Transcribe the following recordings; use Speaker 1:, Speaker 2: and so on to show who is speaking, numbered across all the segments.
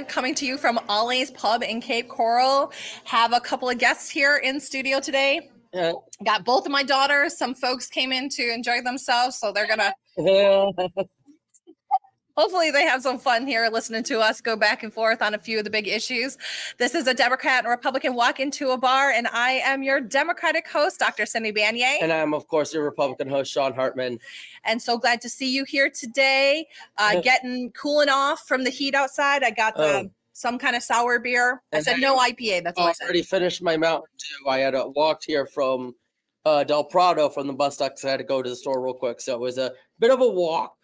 Speaker 1: Live coming to you from Ollie's Pub in Cape Coral. Have a couple of guests here in studio today.
Speaker 2: Yeah.
Speaker 1: Got both of my daughters. Some folks came in to enjoy themselves, so they're gonna hopefully they have some fun here listening to us go back and forth on a few of the big issues. This is a Democrat and Republican walk into a bar, and I am your Democratic host, Dr. Cindy Banyai.
Speaker 2: and I'm of course your Republican host, Sean Hartman.
Speaker 1: and so glad to see you here today. Uh, getting cooling off from the heat outside. I got the
Speaker 2: Oh.
Speaker 1: some kind of sour beer. I said
Speaker 2: I
Speaker 1: no IPA. That's what I said.
Speaker 2: Already finished my Mountain Dew. I had uh, walked here from uh, Del Prado from the bus stop 'cause I had to go to the store real quick, so it was a bit of a walk.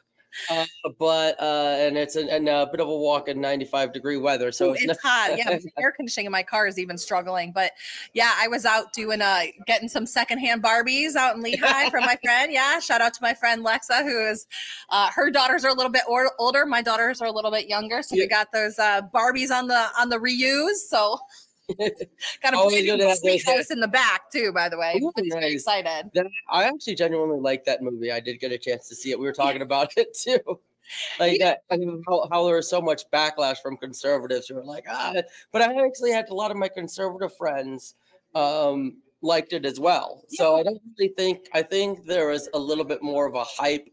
Speaker 2: Uh, but uh, and it's a, and a bit of a walk in 95 degree weather, so
Speaker 1: Ooh,
Speaker 2: it's,
Speaker 1: it's hot. Yeah, the air conditioning in my car is even struggling. But yeah, I was out doing uh getting some secondhand Barbies out in Lehigh from my friend. Yeah, shout out to my friend Lexa, who is uh, her daughters are a little bit or- older. My daughters are a little bit younger, so we got those uh, Barbies on the on the reuse. So got a
Speaker 2: Always
Speaker 1: pretty
Speaker 2: good to have
Speaker 1: sweet
Speaker 2: those.
Speaker 1: house in the back too. By the way,
Speaker 2: Ooh, nice.
Speaker 1: excited.
Speaker 2: That- I actually genuinely like that movie. I did get a chance to see it. We were talking about it too. Like that, I mean, how, how there was so much backlash from conservatives who were like, ah, but I actually had a lot of my conservative friends um, liked it as well. So I don't really think, I think there was a little bit more of a hype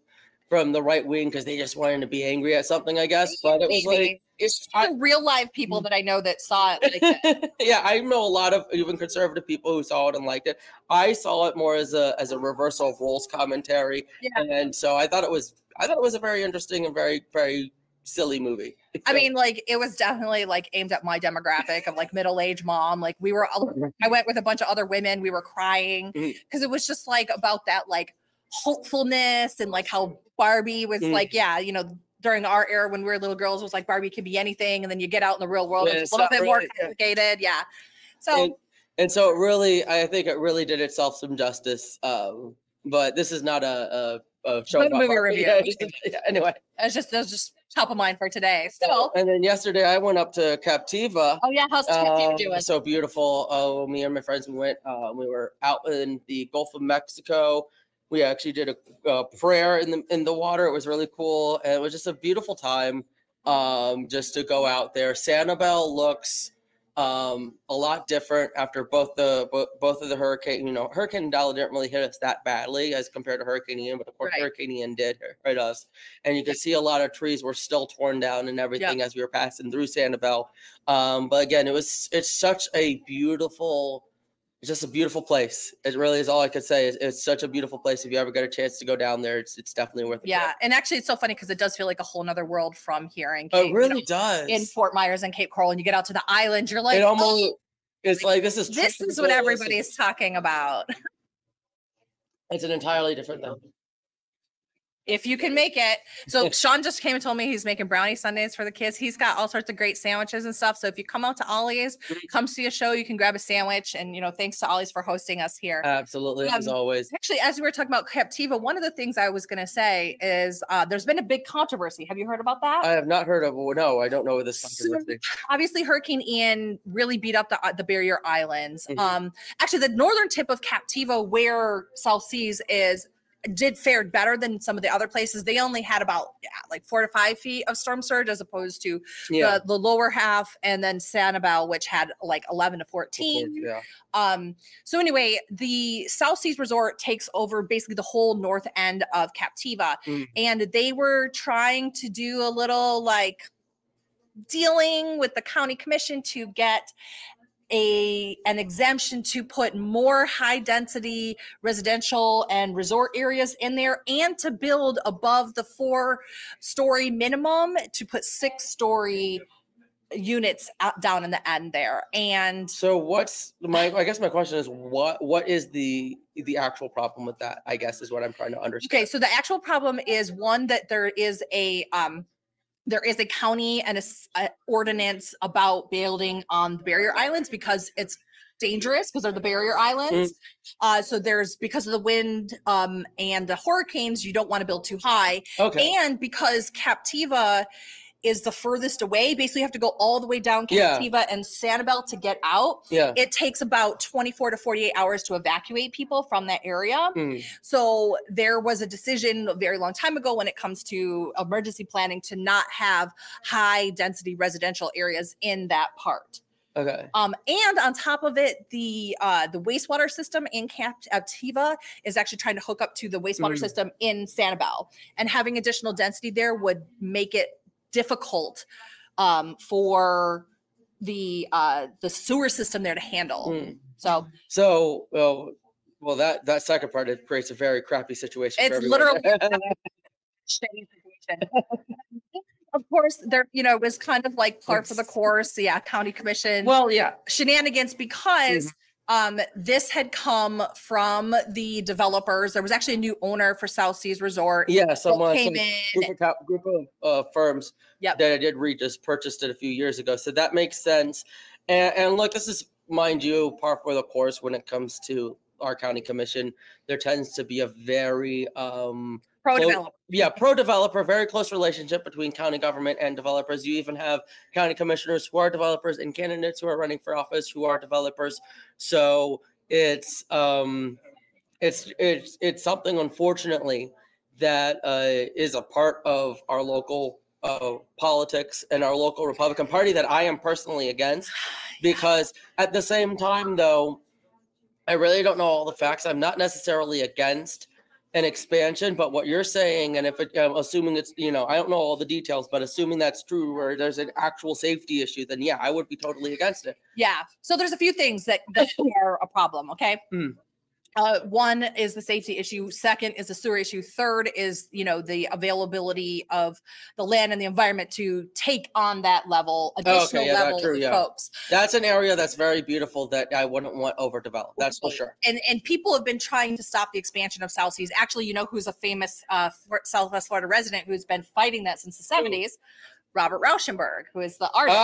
Speaker 2: from the right wing because they just wanted to be angry at something, I guess. But it was like, it's,
Speaker 1: The real live people that I know that saw it. Like, it.
Speaker 2: yeah, I know a lot of even conservative people who saw it and liked it. I saw it more as a as a reversal of roles commentary,
Speaker 1: Yeah.
Speaker 2: and so I thought it was I thought it was a very interesting and very very silly movie.
Speaker 1: I mean, like it was definitely like aimed at my demographic of like middle aged mom. Like we were, I went with a bunch of other women. We were crying because it was just like about that like hopefulness and like how Barbie was
Speaker 2: Mhm.
Speaker 1: like, yeah, you know, during our era when we were little girls, it was like Barbie could be anything, and then you get out in the real world,
Speaker 2: Yeah,
Speaker 1: it's
Speaker 2: it's
Speaker 1: a little bit more
Speaker 2: really- yeah.
Speaker 1: complicated. Yeah. So
Speaker 2: and, and so it really, I think it really did itself some justice. Um, but this is not a a, a show about
Speaker 1: movie
Speaker 2: Barbie.
Speaker 1: review.
Speaker 2: Yeah, just- yeah, anyway,
Speaker 1: it's just that was just top of mind for today. So,
Speaker 2: and then yesterday I went up to Captiva.
Speaker 1: oh yeah, how's Tim
Speaker 2: Uh,
Speaker 1: doing?
Speaker 2: so beautiful. Oh, me and my friends we went. Uh, we were out in the Gulf of Mexico. We actually did a, a prayer in the in the water. It was really cool, and it was just a beautiful time. Um, just to go out there. Sanibel looks um a lot different after both the bo- both of the hurricane. You know, Hurricane Dalla didn't really hit us that badly as compared to Hurricane Ian, but of course
Speaker 1: Right.
Speaker 2: Hurricane Ian did hit us. And you could see a lot of trees were still torn down and everything as we were passing through Sanibel. Um, but again, it was it's such a beautiful, it's just a beautiful place. It really is all I could say. Is it's such a beautiful place. If you ever get a chance to go down there, it's it's definitely worth it.
Speaker 1: Yeah, and actually, it's so funny because it does feel like a whole nother world from here in
Speaker 2: it
Speaker 1: Cape, you know,
Speaker 2: really does.
Speaker 1: in Fort Myers and Cape Coral, and you get out to the island, you're like,
Speaker 2: it almost
Speaker 1: "Oh,
Speaker 2: it's like this is
Speaker 1: this is what everybody's talking about.
Speaker 2: It's an entirely different thing.
Speaker 1: If you can make it. So Sean just came and told me he's making brownie Sundays for the kids. He's got all sorts of great sandwiches and stuff. So if you come out to Ollie's,
Speaker 2: Mhm.
Speaker 1: come see a show, you can grab a sandwich. And you know, thanks to Ollie's for hosting us here.
Speaker 2: Absolutely, as
Speaker 1: Um,
Speaker 2: always.
Speaker 1: Actually, as we were talking about Captiva, one of the things I was going to say is uh, there's been a big controversy. Have you heard about that?
Speaker 2: I have not heard of. well, No, I don't know this
Speaker 1: So- obviously hurricane ian really beat up the, uh, the barrier islands
Speaker 2: Mhm.
Speaker 1: um actually the northern tip of captiva where south seas is did fared better than some of the other places they only had about yeah, like four to five feet of storm surge as opposed to
Speaker 2: Yeah.
Speaker 1: the, the lower half and then sanibel which had like 11 to
Speaker 2: of course,
Speaker 1: 14
Speaker 2: yeah.
Speaker 1: um so anyway the south seas resort takes over basically the whole north end of captiva
Speaker 2: Mm.
Speaker 1: and they were trying to do a little like dealing with the county commission to get a an exemption to put more high density residential and resort areas in there and to build above the four story minimum to put six story units out down in the end there and
Speaker 2: So what's my? I guess my question is what what is the the actual problem with that? I guess is what I'm trying to understand.
Speaker 1: Okay, so the actual problem is one that there is a um there is a county and a, a ordinance about building on the barrier islands because it's dangerous because they're the barrier islands. Uh, so there's because of the wind um, and the hurricanes, you don't want to build too high,
Speaker 2: Okay.
Speaker 1: and because Captiva is the furthest away. Basically, you have to go all the way down
Speaker 2: Yeah.
Speaker 1: Captiva and Sanibel to get out.
Speaker 2: Yeah.
Speaker 1: It takes about 24 to 48 hours to evacuate people from that area.
Speaker 2: Mm.
Speaker 1: So there was a decision a very long time ago when it comes to emergency planning to not have high density residential areas in that part.
Speaker 2: Okay.
Speaker 1: Um, and on top of it, the uh, the wastewater system in Captiva is actually trying to hook up to the wastewater
Speaker 2: Mm.
Speaker 1: system in Sanibel, and having additional density there would make it difficult um, for the uh, the sewer system there to handle.
Speaker 2: Mm.
Speaker 1: So
Speaker 2: So, well, well, that that second part it creates a very crappy situation. for
Speaker 1: It's
Speaker 2: everyone.
Speaker 1: shitty situation. of course, there you know it was kind of like part of the course. Yeah, county commission.
Speaker 2: well, yeah.
Speaker 1: shenanigans because um this had come from the developers there was actually a new owner for south seas resort
Speaker 2: Yeah, someone
Speaker 1: came
Speaker 2: some
Speaker 1: in
Speaker 2: group of, group of uh, firms
Speaker 1: Yep.
Speaker 2: that I did read just purchased it a few years ago, so that makes sense. And, and look, this is mind you par for the course when it comes to our county commission. There tends to be a very um,
Speaker 1: pro developer
Speaker 2: yeah pro developer very close relationship between county government and developers. You even have county commissioners who are developers and candidates who are running for office who are developers. So it's um it's it's it's something unfortunately that uh, is a part of our local uh, politics and our local republican party that i am personally against because at the same time though i really don't know all the facts. I'm not necessarily against an expansion but what you're saying and if it i'm assuming it's you know i don't know all the details but assuming that's true where there's an actual safety issue then yeah i would be totally against it
Speaker 1: yeah so there's a few things that, that are a problem okay
Speaker 2: Hmm.
Speaker 1: Uh, one is the safety issue second is the sewer issue third is you know the availability of the land and the environment to take on that level additional
Speaker 2: Oh, yeah,
Speaker 1: level
Speaker 2: true, yeah.
Speaker 1: folks
Speaker 2: that's an area that's very beautiful that i wouldn't want overdeveloped that's for sure
Speaker 1: and and people have been trying to stop the expansion of South Seas. Actually, you know who's a famous uh, Southwest Florida resident who's been fighting that since the seventies? Robert Rauschenberg, who is the artist.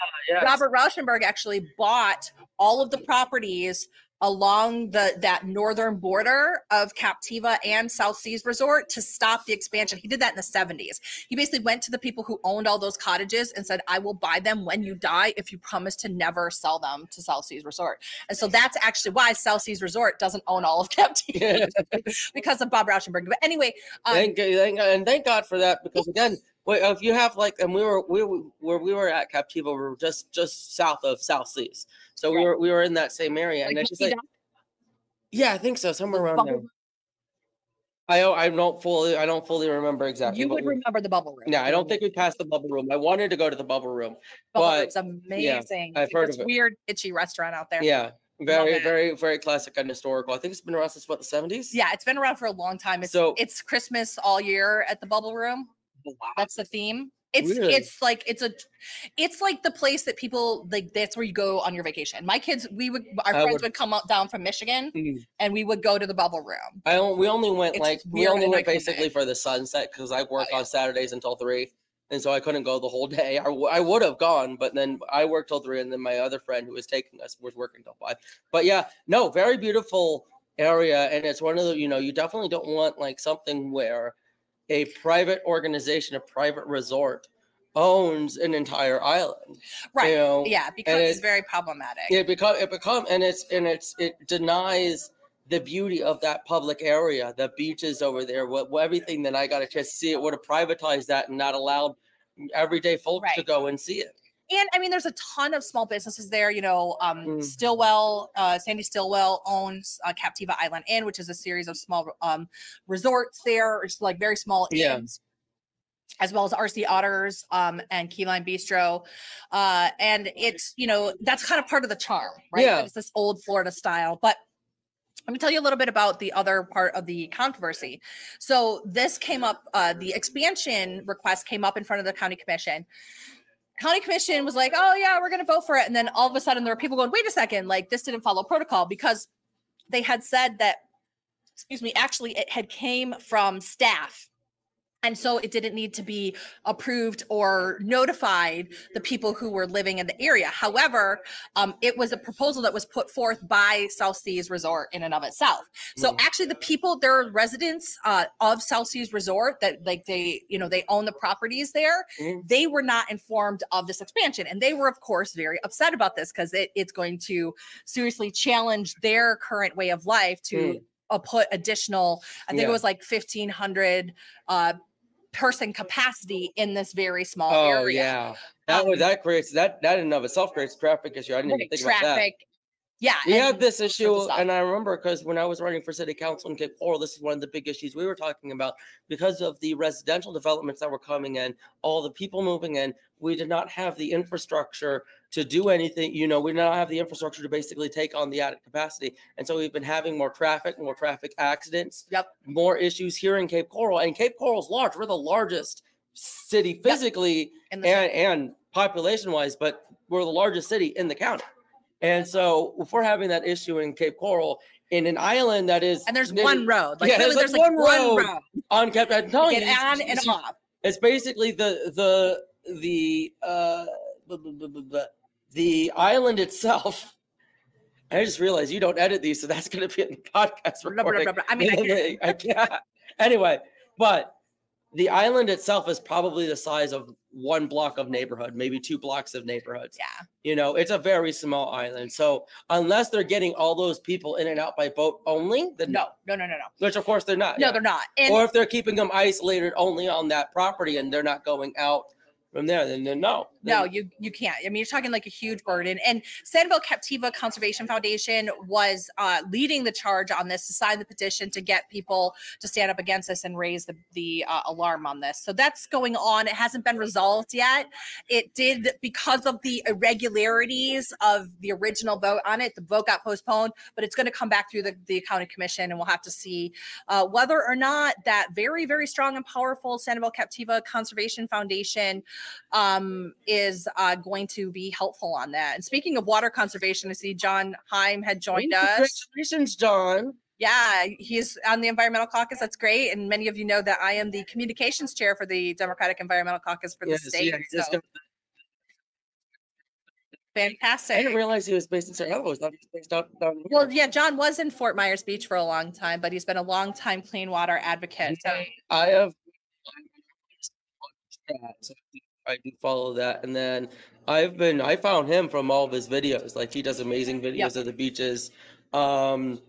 Speaker 2: Ah, yes.
Speaker 1: Robert Rauschenberg actually bought all of the properties along the that northern border of Captiva and South Seas Resort to stop the expansion. He did that in the 70s. He basically went to the people who owned all those cottages and said, "I will buy them when you die if you promise to never sell them to South Seas Resort." And so that's actually why South Seas Resort doesn't own all of Captiva because of Bob Rauschenberg. But anyway, um,
Speaker 2: thank, thank, and thank God for that because again, wait, if you have like, and we were we were where we were at Captiva, we were just just south of South Seas, so we were we were in that same area, and
Speaker 1: like,
Speaker 2: it's just like,
Speaker 1: Down,
Speaker 2: yeah, I think so, somewhere around there.
Speaker 1: Room.
Speaker 2: I don't- I don't fully I don't fully remember exactly.
Speaker 1: you would
Speaker 2: we-
Speaker 1: remember the bubble room.
Speaker 2: yeah, I don't mm-hmm. think we passed the bubble room. I wanted to go to the bubble room.
Speaker 1: bubble
Speaker 2: but-
Speaker 1: room's amazing.
Speaker 2: I've heard
Speaker 1: It's
Speaker 2: of it.
Speaker 1: Weird, itchy restaurant out there.
Speaker 2: Yeah, very very very classic and historical. I think it's been around since what the seventies.
Speaker 1: Yeah, it's been around for a long time. It's
Speaker 2: So-
Speaker 1: it's Christmas all year at the Bubble Room. That's the theme. It's it's like it's a it's like the place that people like that's where you go on your vacation. My kids, we would our
Speaker 2: I
Speaker 1: friends
Speaker 2: would-
Speaker 1: would, come up down from Michigan
Speaker 2: Mm.
Speaker 1: and we would go to the Bubble Room.
Speaker 2: I don't, we only went
Speaker 1: It's
Speaker 2: like we only went basically for the sunset because I work
Speaker 1: yeah.
Speaker 2: on Saturdays until three, and so I couldn't go the whole day. I, w- I would have gone, but then I worked till three, and then my other friend who was taking us was working till five. But yeah, no, very beautiful area, and it's one of the you know you definitely don't want like something where a private organization, a private resort owns an entire island.
Speaker 1: Right.
Speaker 2: You know,
Speaker 1: yeah, because it's very problematic.
Speaker 2: it become it become and it's and it's it denies the beauty of that public area the beaches over there what, what everything that i got a chance to see it would have privatized that and not allowed everyday folks to go and see it
Speaker 1: and I mean, there's a ton of small businesses there. You know, um,
Speaker 2: Mm.
Speaker 1: Stilwell, uh, Sandy Stilwell owns uh, Captiva Island Inn, which is a series of small um, resorts there. It's like very small
Speaker 2: Yeah.
Speaker 1: inns. As well as RC Otters um, and Keylime Bistro, uh, and it's you know that's kind of part of the charm, right?
Speaker 2: Yeah.
Speaker 1: It's this old Florida style, but let me tell you a little bit about the other part of the controversy. So this came up, uh, the expansion request came up in front of the county commission. County commission was like, oh yeah, we're gonna vote for it. And then all of a sudden there were people going, wait a second, like this didn't follow protocol because they had said that, excuse me, actually it had came from staff And so it didn't need to be approved or notified the people who were living in the area. However, um, it was a proposal that was put forth by South Seas Resort in and of itself. So
Speaker 2: Mm.
Speaker 1: actually, the people, there are residents uh, of South Seas Resort that like they, you know, they own the properties there.
Speaker 2: Mhm.
Speaker 1: They were not informed of this expansion, and they were, of course, very upset about this because it, it's going to seriously challenge their current way of life to.
Speaker 2: Mm.
Speaker 1: Uh, put additional, I think
Speaker 2: Yeah.
Speaker 1: it was like fifteen hundred uh, person capacity in this very small
Speaker 2: Oh
Speaker 1: area.
Speaker 2: yeah, that was
Speaker 1: Um,
Speaker 2: that creates that that in and of itself creates traffic issue. I didn't even think about that.
Speaker 1: traffic. Yeah.
Speaker 2: We had this issue, and I remember because when I was running for city council in Cape Coral, this is one of the big issues we were talking about because of the residential developments that were coming in, all the people moving in. We did not have the infrastructure to do anything. You know, we not have the infrastructure to basically take on the added capacity, and so we've been having more traffic, more traffic accidents,
Speaker 1: Yep.
Speaker 2: more issues here in Cape Coral. And Cape Coral's large; we're the largest city physically
Speaker 1: the-
Speaker 2: and and population wise, but we're the largest city in the county. And so if we're having that issue in Cape Coral in an island that is
Speaker 1: and there's one road. Like
Speaker 2: Yeah, there's,
Speaker 1: there's
Speaker 2: like,
Speaker 1: like
Speaker 2: one
Speaker 1: one
Speaker 2: road.
Speaker 1: road.
Speaker 2: on Cape, I'm telling you, it's-
Speaker 1: on and off.
Speaker 2: It's basically the the the uh blah, blah, blah, blah, blah, the island itself. I just realized you don't edit these, so that's going to be in the podcast
Speaker 1: Blah, blah,
Speaker 2: recording.
Speaker 1: blah, blah. I mean, I can-
Speaker 2: I can't. Anyway, but the island itself is probably the size of one block of neighborhood, maybe two blocks of neighborhoods.
Speaker 1: yeah.
Speaker 2: You know, it's a very small island. So unless they're getting all those people in and out by boat only, then
Speaker 1: No, no, no, no, no.
Speaker 2: Which of course they're not.
Speaker 1: No,
Speaker 2: yeah.
Speaker 1: they're not. And
Speaker 2: or if they're keeping them isolated only on that property and they're not going out from there, then, then no.
Speaker 1: No, you you can't. I mean, you're talking like a huge burden. And Sanibel Captiva Conservation Foundation was uh, leading the charge on this to sign the petition to get people to stand up against this and raise the the uh, alarm on this. So that's going on. It hasn't been resolved yet. It did because of the irregularities of the original vote on it. The vote got postponed, but it's going to come back through the the county commission, and we'll have to see uh, whether or not that very very strong and powerful Sanibel Captiva Conservation Foundation um, is uh, going to be helpful on that. And speaking of water conservation, I see John Heim had joined us.
Speaker 2: Congratulations, John.
Speaker 1: Yeah, he's on the environmental caucus. That's great. And many of you know that I am the communications chair for the Democratic Environmental Caucus for the
Speaker 2: Yes,
Speaker 1: state.
Speaker 2: yeah,
Speaker 1: so fantastic.
Speaker 2: I didn't realize he was based in Sarah. I thought he was based out down here.
Speaker 1: well, yeah, John was in Fort Myers Beach for a long time, but he's been a long time clean water advocate. So
Speaker 2: I have. I do follow that, and then I've been. I found him from all of his videos. Like he does amazing videos of the beaches. Um,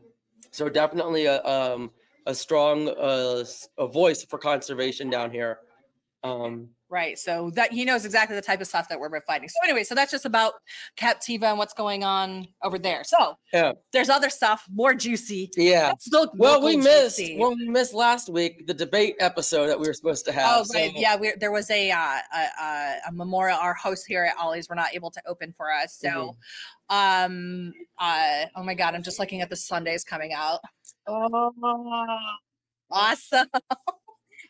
Speaker 2: so definitely a um a strong uh a voice for conservation down here. Um,
Speaker 1: Right. So that he knows exactly the type of stuff that we're fighting. So anyway, so that's just about Captiva and what's going on over there. So
Speaker 2: Yeah.
Speaker 1: there's other stuff more juicy.
Speaker 2: yeah.
Speaker 1: Let's
Speaker 2: Well, we missed.
Speaker 1: juicy.
Speaker 2: Well, we missed last week the debate episode that we were supposed to have.
Speaker 1: Oh right, yeah. We, there was a, uh, a a a memorial. Our hosts here at Ollie's were not able to open for us. So,
Speaker 2: Mm-hmm.
Speaker 1: um, uh, oh my God, I'm just looking at the Sundays coming out. Oh, Awesome.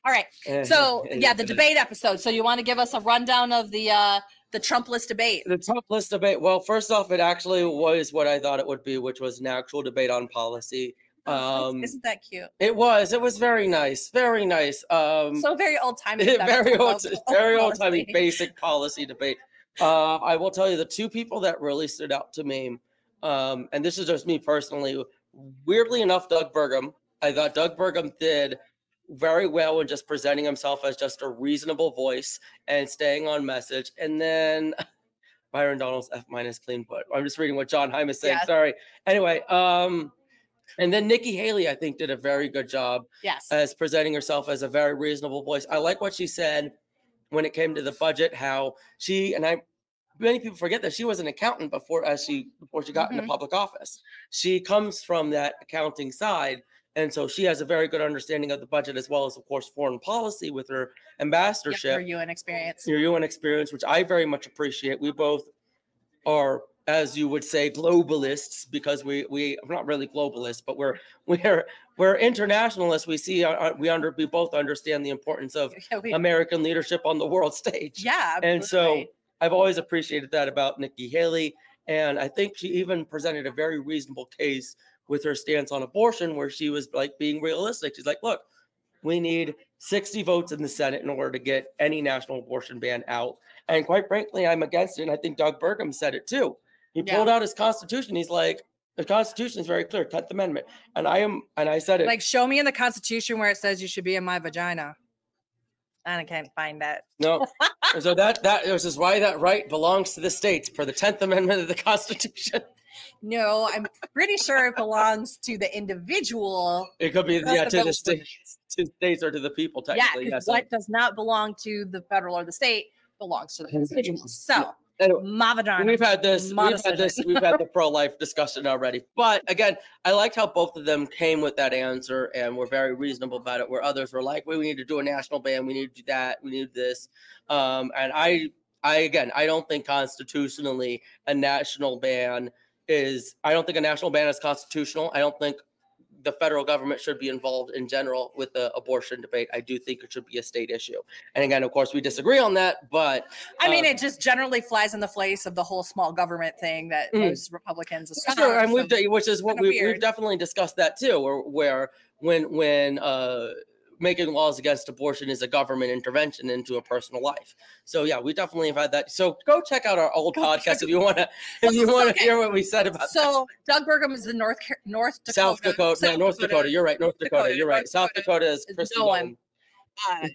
Speaker 1: All right. So yeah, the debate episode. So you want to give us a rundown of the uh the Trump list debate?
Speaker 2: The Trump list debate. Well, first off, it actually was what I thought it would be, which was an actual debate on policy.
Speaker 1: Oh,
Speaker 2: Um,
Speaker 1: Isn't that cute?
Speaker 2: It was. It was very nice. Very nice. Um,
Speaker 1: So very old timey.
Speaker 2: very old, very old timey basic policy debate. Uh, I will tell you the two people that really stood out to me, um, and this is just me personally. Weirdly enough, Doug Burgum. I thought Doug Burgum did very well in just presenting himself as just a reasonable voice and staying on message. And then Byron Donalds F minus clean foot. I'm just reading what John Heim is saying.
Speaker 1: Yeah.
Speaker 2: Sorry. Anyway, um, and then Nikki Haley, I think, did a very good job
Speaker 1: Yes.
Speaker 2: as presenting herself as a very reasonable voice. I like what she said when it came to the budget, how she and I many people forget that she was an accountant before as she before she got into
Speaker 1: Mhm.
Speaker 2: public office. She comes from that accounting side. And so she has a very good understanding of the budget as well as, of course, foreign policy with her ambassadorship
Speaker 1: for you and experience.
Speaker 2: your UN experience, which I very much appreciate. We both are, as you would say, globalists because we we we're not really globalists, but we're we're we're internationalists. We see uh, we under we both understand the importance of
Speaker 1: Yeah, we-
Speaker 2: American leadership on the world stage.
Speaker 1: yeah, absolutely.
Speaker 2: and so. I've always appreciated that about Nikki Haley, and I think she even presented a very reasonable case with her stance on abortion, where she was like being realistic. She's like, look. we need 60 votes in the Senate in order to get any national abortion ban out. And quite frankly, I'm against it. And I think Doug Burgum said it too. He
Speaker 1: Yeah.
Speaker 2: pulled out his constitution. He's like, the Constitution is very clear, 10th Amendment. And I am, and I said it.
Speaker 1: Like, show me in the Constitution where it says you should be in my vagina. And I can't find that.
Speaker 2: no. so that, that, is why that right belongs to the states per the 10th Amendment of the Constitution.
Speaker 1: No, I'm pretty sure it belongs to the individual.
Speaker 2: It could be, yeah,
Speaker 1: the
Speaker 2: to the
Speaker 1: Bill of
Speaker 2: states, to states or to the people,
Speaker 1: Yeah,
Speaker 2: technically.
Speaker 1: 'cause
Speaker 2: yes. So-
Speaker 1: what does not belong to the federal or the state belongs to the individual. So,
Speaker 2: Anyway,
Speaker 1: my.
Speaker 2: We've had this, we've had this, we've had the pro-life discussion already. But again, I liked how both of them came with that answer and were very reasonable about it. Where others were like, "We need to do a national ban. We need to do that. We need this." Um, and I, I again, I don't think constitutionally a national ban is. I don't think a national ban is constitutional. I don't think the federal government should be involved in general with the abortion debate. I do think it should be a state issue. And again, of course, we disagree on that. But
Speaker 1: I mean, it just generally flies in the face of the whole small government thing that
Speaker 2: Mm.
Speaker 1: most Republicans espouse.
Speaker 2: Sure, and we've which is what we, we've definitely discussed that too, where where when when uh making laws against abortion is a government intervention into a personal life. So yeah, we definitely have had that. So go check out our old
Speaker 1: Go
Speaker 2: podcast if you want to if you want to
Speaker 1: Okay.
Speaker 2: hear what we said about that.
Speaker 1: So Doug Burgum is the North North Dakota,
Speaker 2: South Dakota, no, North Dakota. You're right, North Dakota.
Speaker 1: Dakota,
Speaker 2: You're
Speaker 1: North
Speaker 2: right. South
Speaker 1: Dakota
Speaker 2: Dakota is
Speaker 1: is Kristi
Speaker 2: Noem.
Speaker 1: Uh,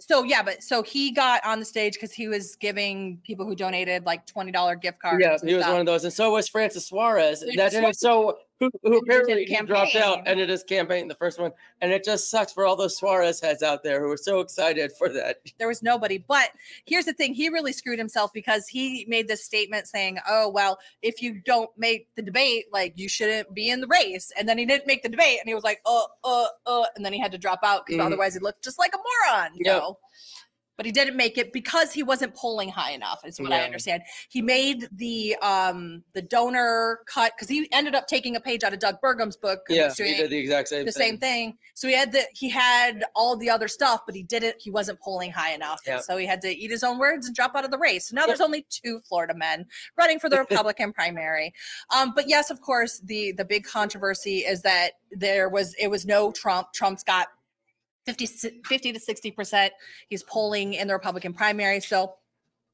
Speaker 1: so yeah, but so he got on the stage because he was giving people who donated like twenty dollar gift cards.
Speaker 2: Yeah, he was one of those, and so was Francis Suarez.
Speaker 1: Francis
Speaker 2: That so who, who apparently dropped out, ended his campaign, the first one, and it just sucks for all those Suarez heads out there who are so excited for that.
Speaker 1: there was nobody. But here's the thing: he really screwed himself because he made this statement saying, "Oh well, if you don't make the debate, like you shouldn't be in the race." And then he didn't make the debate, and he was like, "Uh, uh, uh," and then he had to drop out because
Speaker 2: Mhm.
Speaker 1: otherwise he looked just like a moron. You
Speaker 2: Yep.
Speaker 1: know. But he didn't make it because he wasn't polling high enough, is what I understand. He made the um the donor cut because he ended up taking a page out of Doug Burgum's book
Speaker 2: Yeah, he did the exact same
Speaker 1: the
Speaker 2: thing.
Speaker 1: same thing. So he had the he had all the other stuff, but he didn't. He wasn't polling high enough,
Speaker 2: Yeah.
Speaker 1: so he had to eat his own words and drop out of the race. So now
Speaker 2: Yep.
Speaker 1: there's only two Florida men running for the Republican primary. Um, but yes, of course, the the big controversy is that there was it was no Trump. Trump's got 50, 50 to sixty percent. He's polling in the Republican primary, so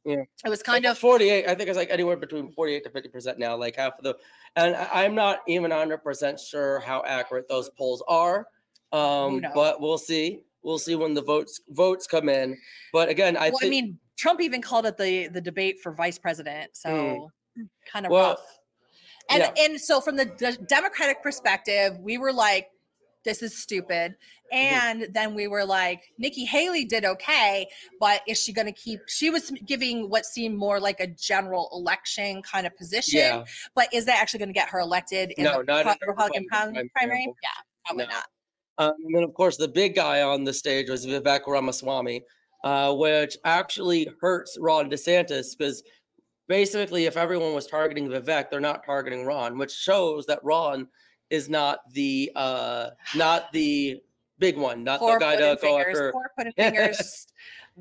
Speaker 2: Yeah.
Speaker 1: it was kind of
Speaker 2: 48. I think it's like anywhere between 48 to 50 percent now, like half of the. And I- I'm not even 100 percent sure how accurate those polls are. Um, but we'll see. We'll see when the votes votes come in. But again, I
Speaker 1: well, I mean, Trump even called it the the debate for vice president. So kind of
Speaker 2: Mm. Well,
Speaker 1: rough. And
Speaker 2: yeah.
Speaker 1: and so from the Democratic perspective, we were like, this is stupid.
Speaker 2: Mm-hmm.
Speaker 1: And then we were like, Nikki Haley did okay, but is she going to keep? She was giving what seemed more like a general election kind of position.
Speaker 2: yeah,
Speaker 1: But is that actually going to get her elected in
Speaker 2: No,
Speaker 1: the
Speaker 2: not
Speaker 1: Pro- Republican
Speaker 2: Republican primary,
Speaker 1: primary? Yeah, probably
Speaker 2: No.
Speaker 1: not.
Speaker 2: Um, and then, of course, the big guy on the stage was Vivek Ramaswamy, uh, which actually hurts Ron DeSantis because basically, if everyone was targeting Vivek, they're not targeting Ron, which shows that Ron is not the uh, not the big one, not
Speaker 1: Poor
Speaker 2: the guy to go
Speaker 1: fingers.
Speaker 2: after.
Speaker 1: Poor fingers.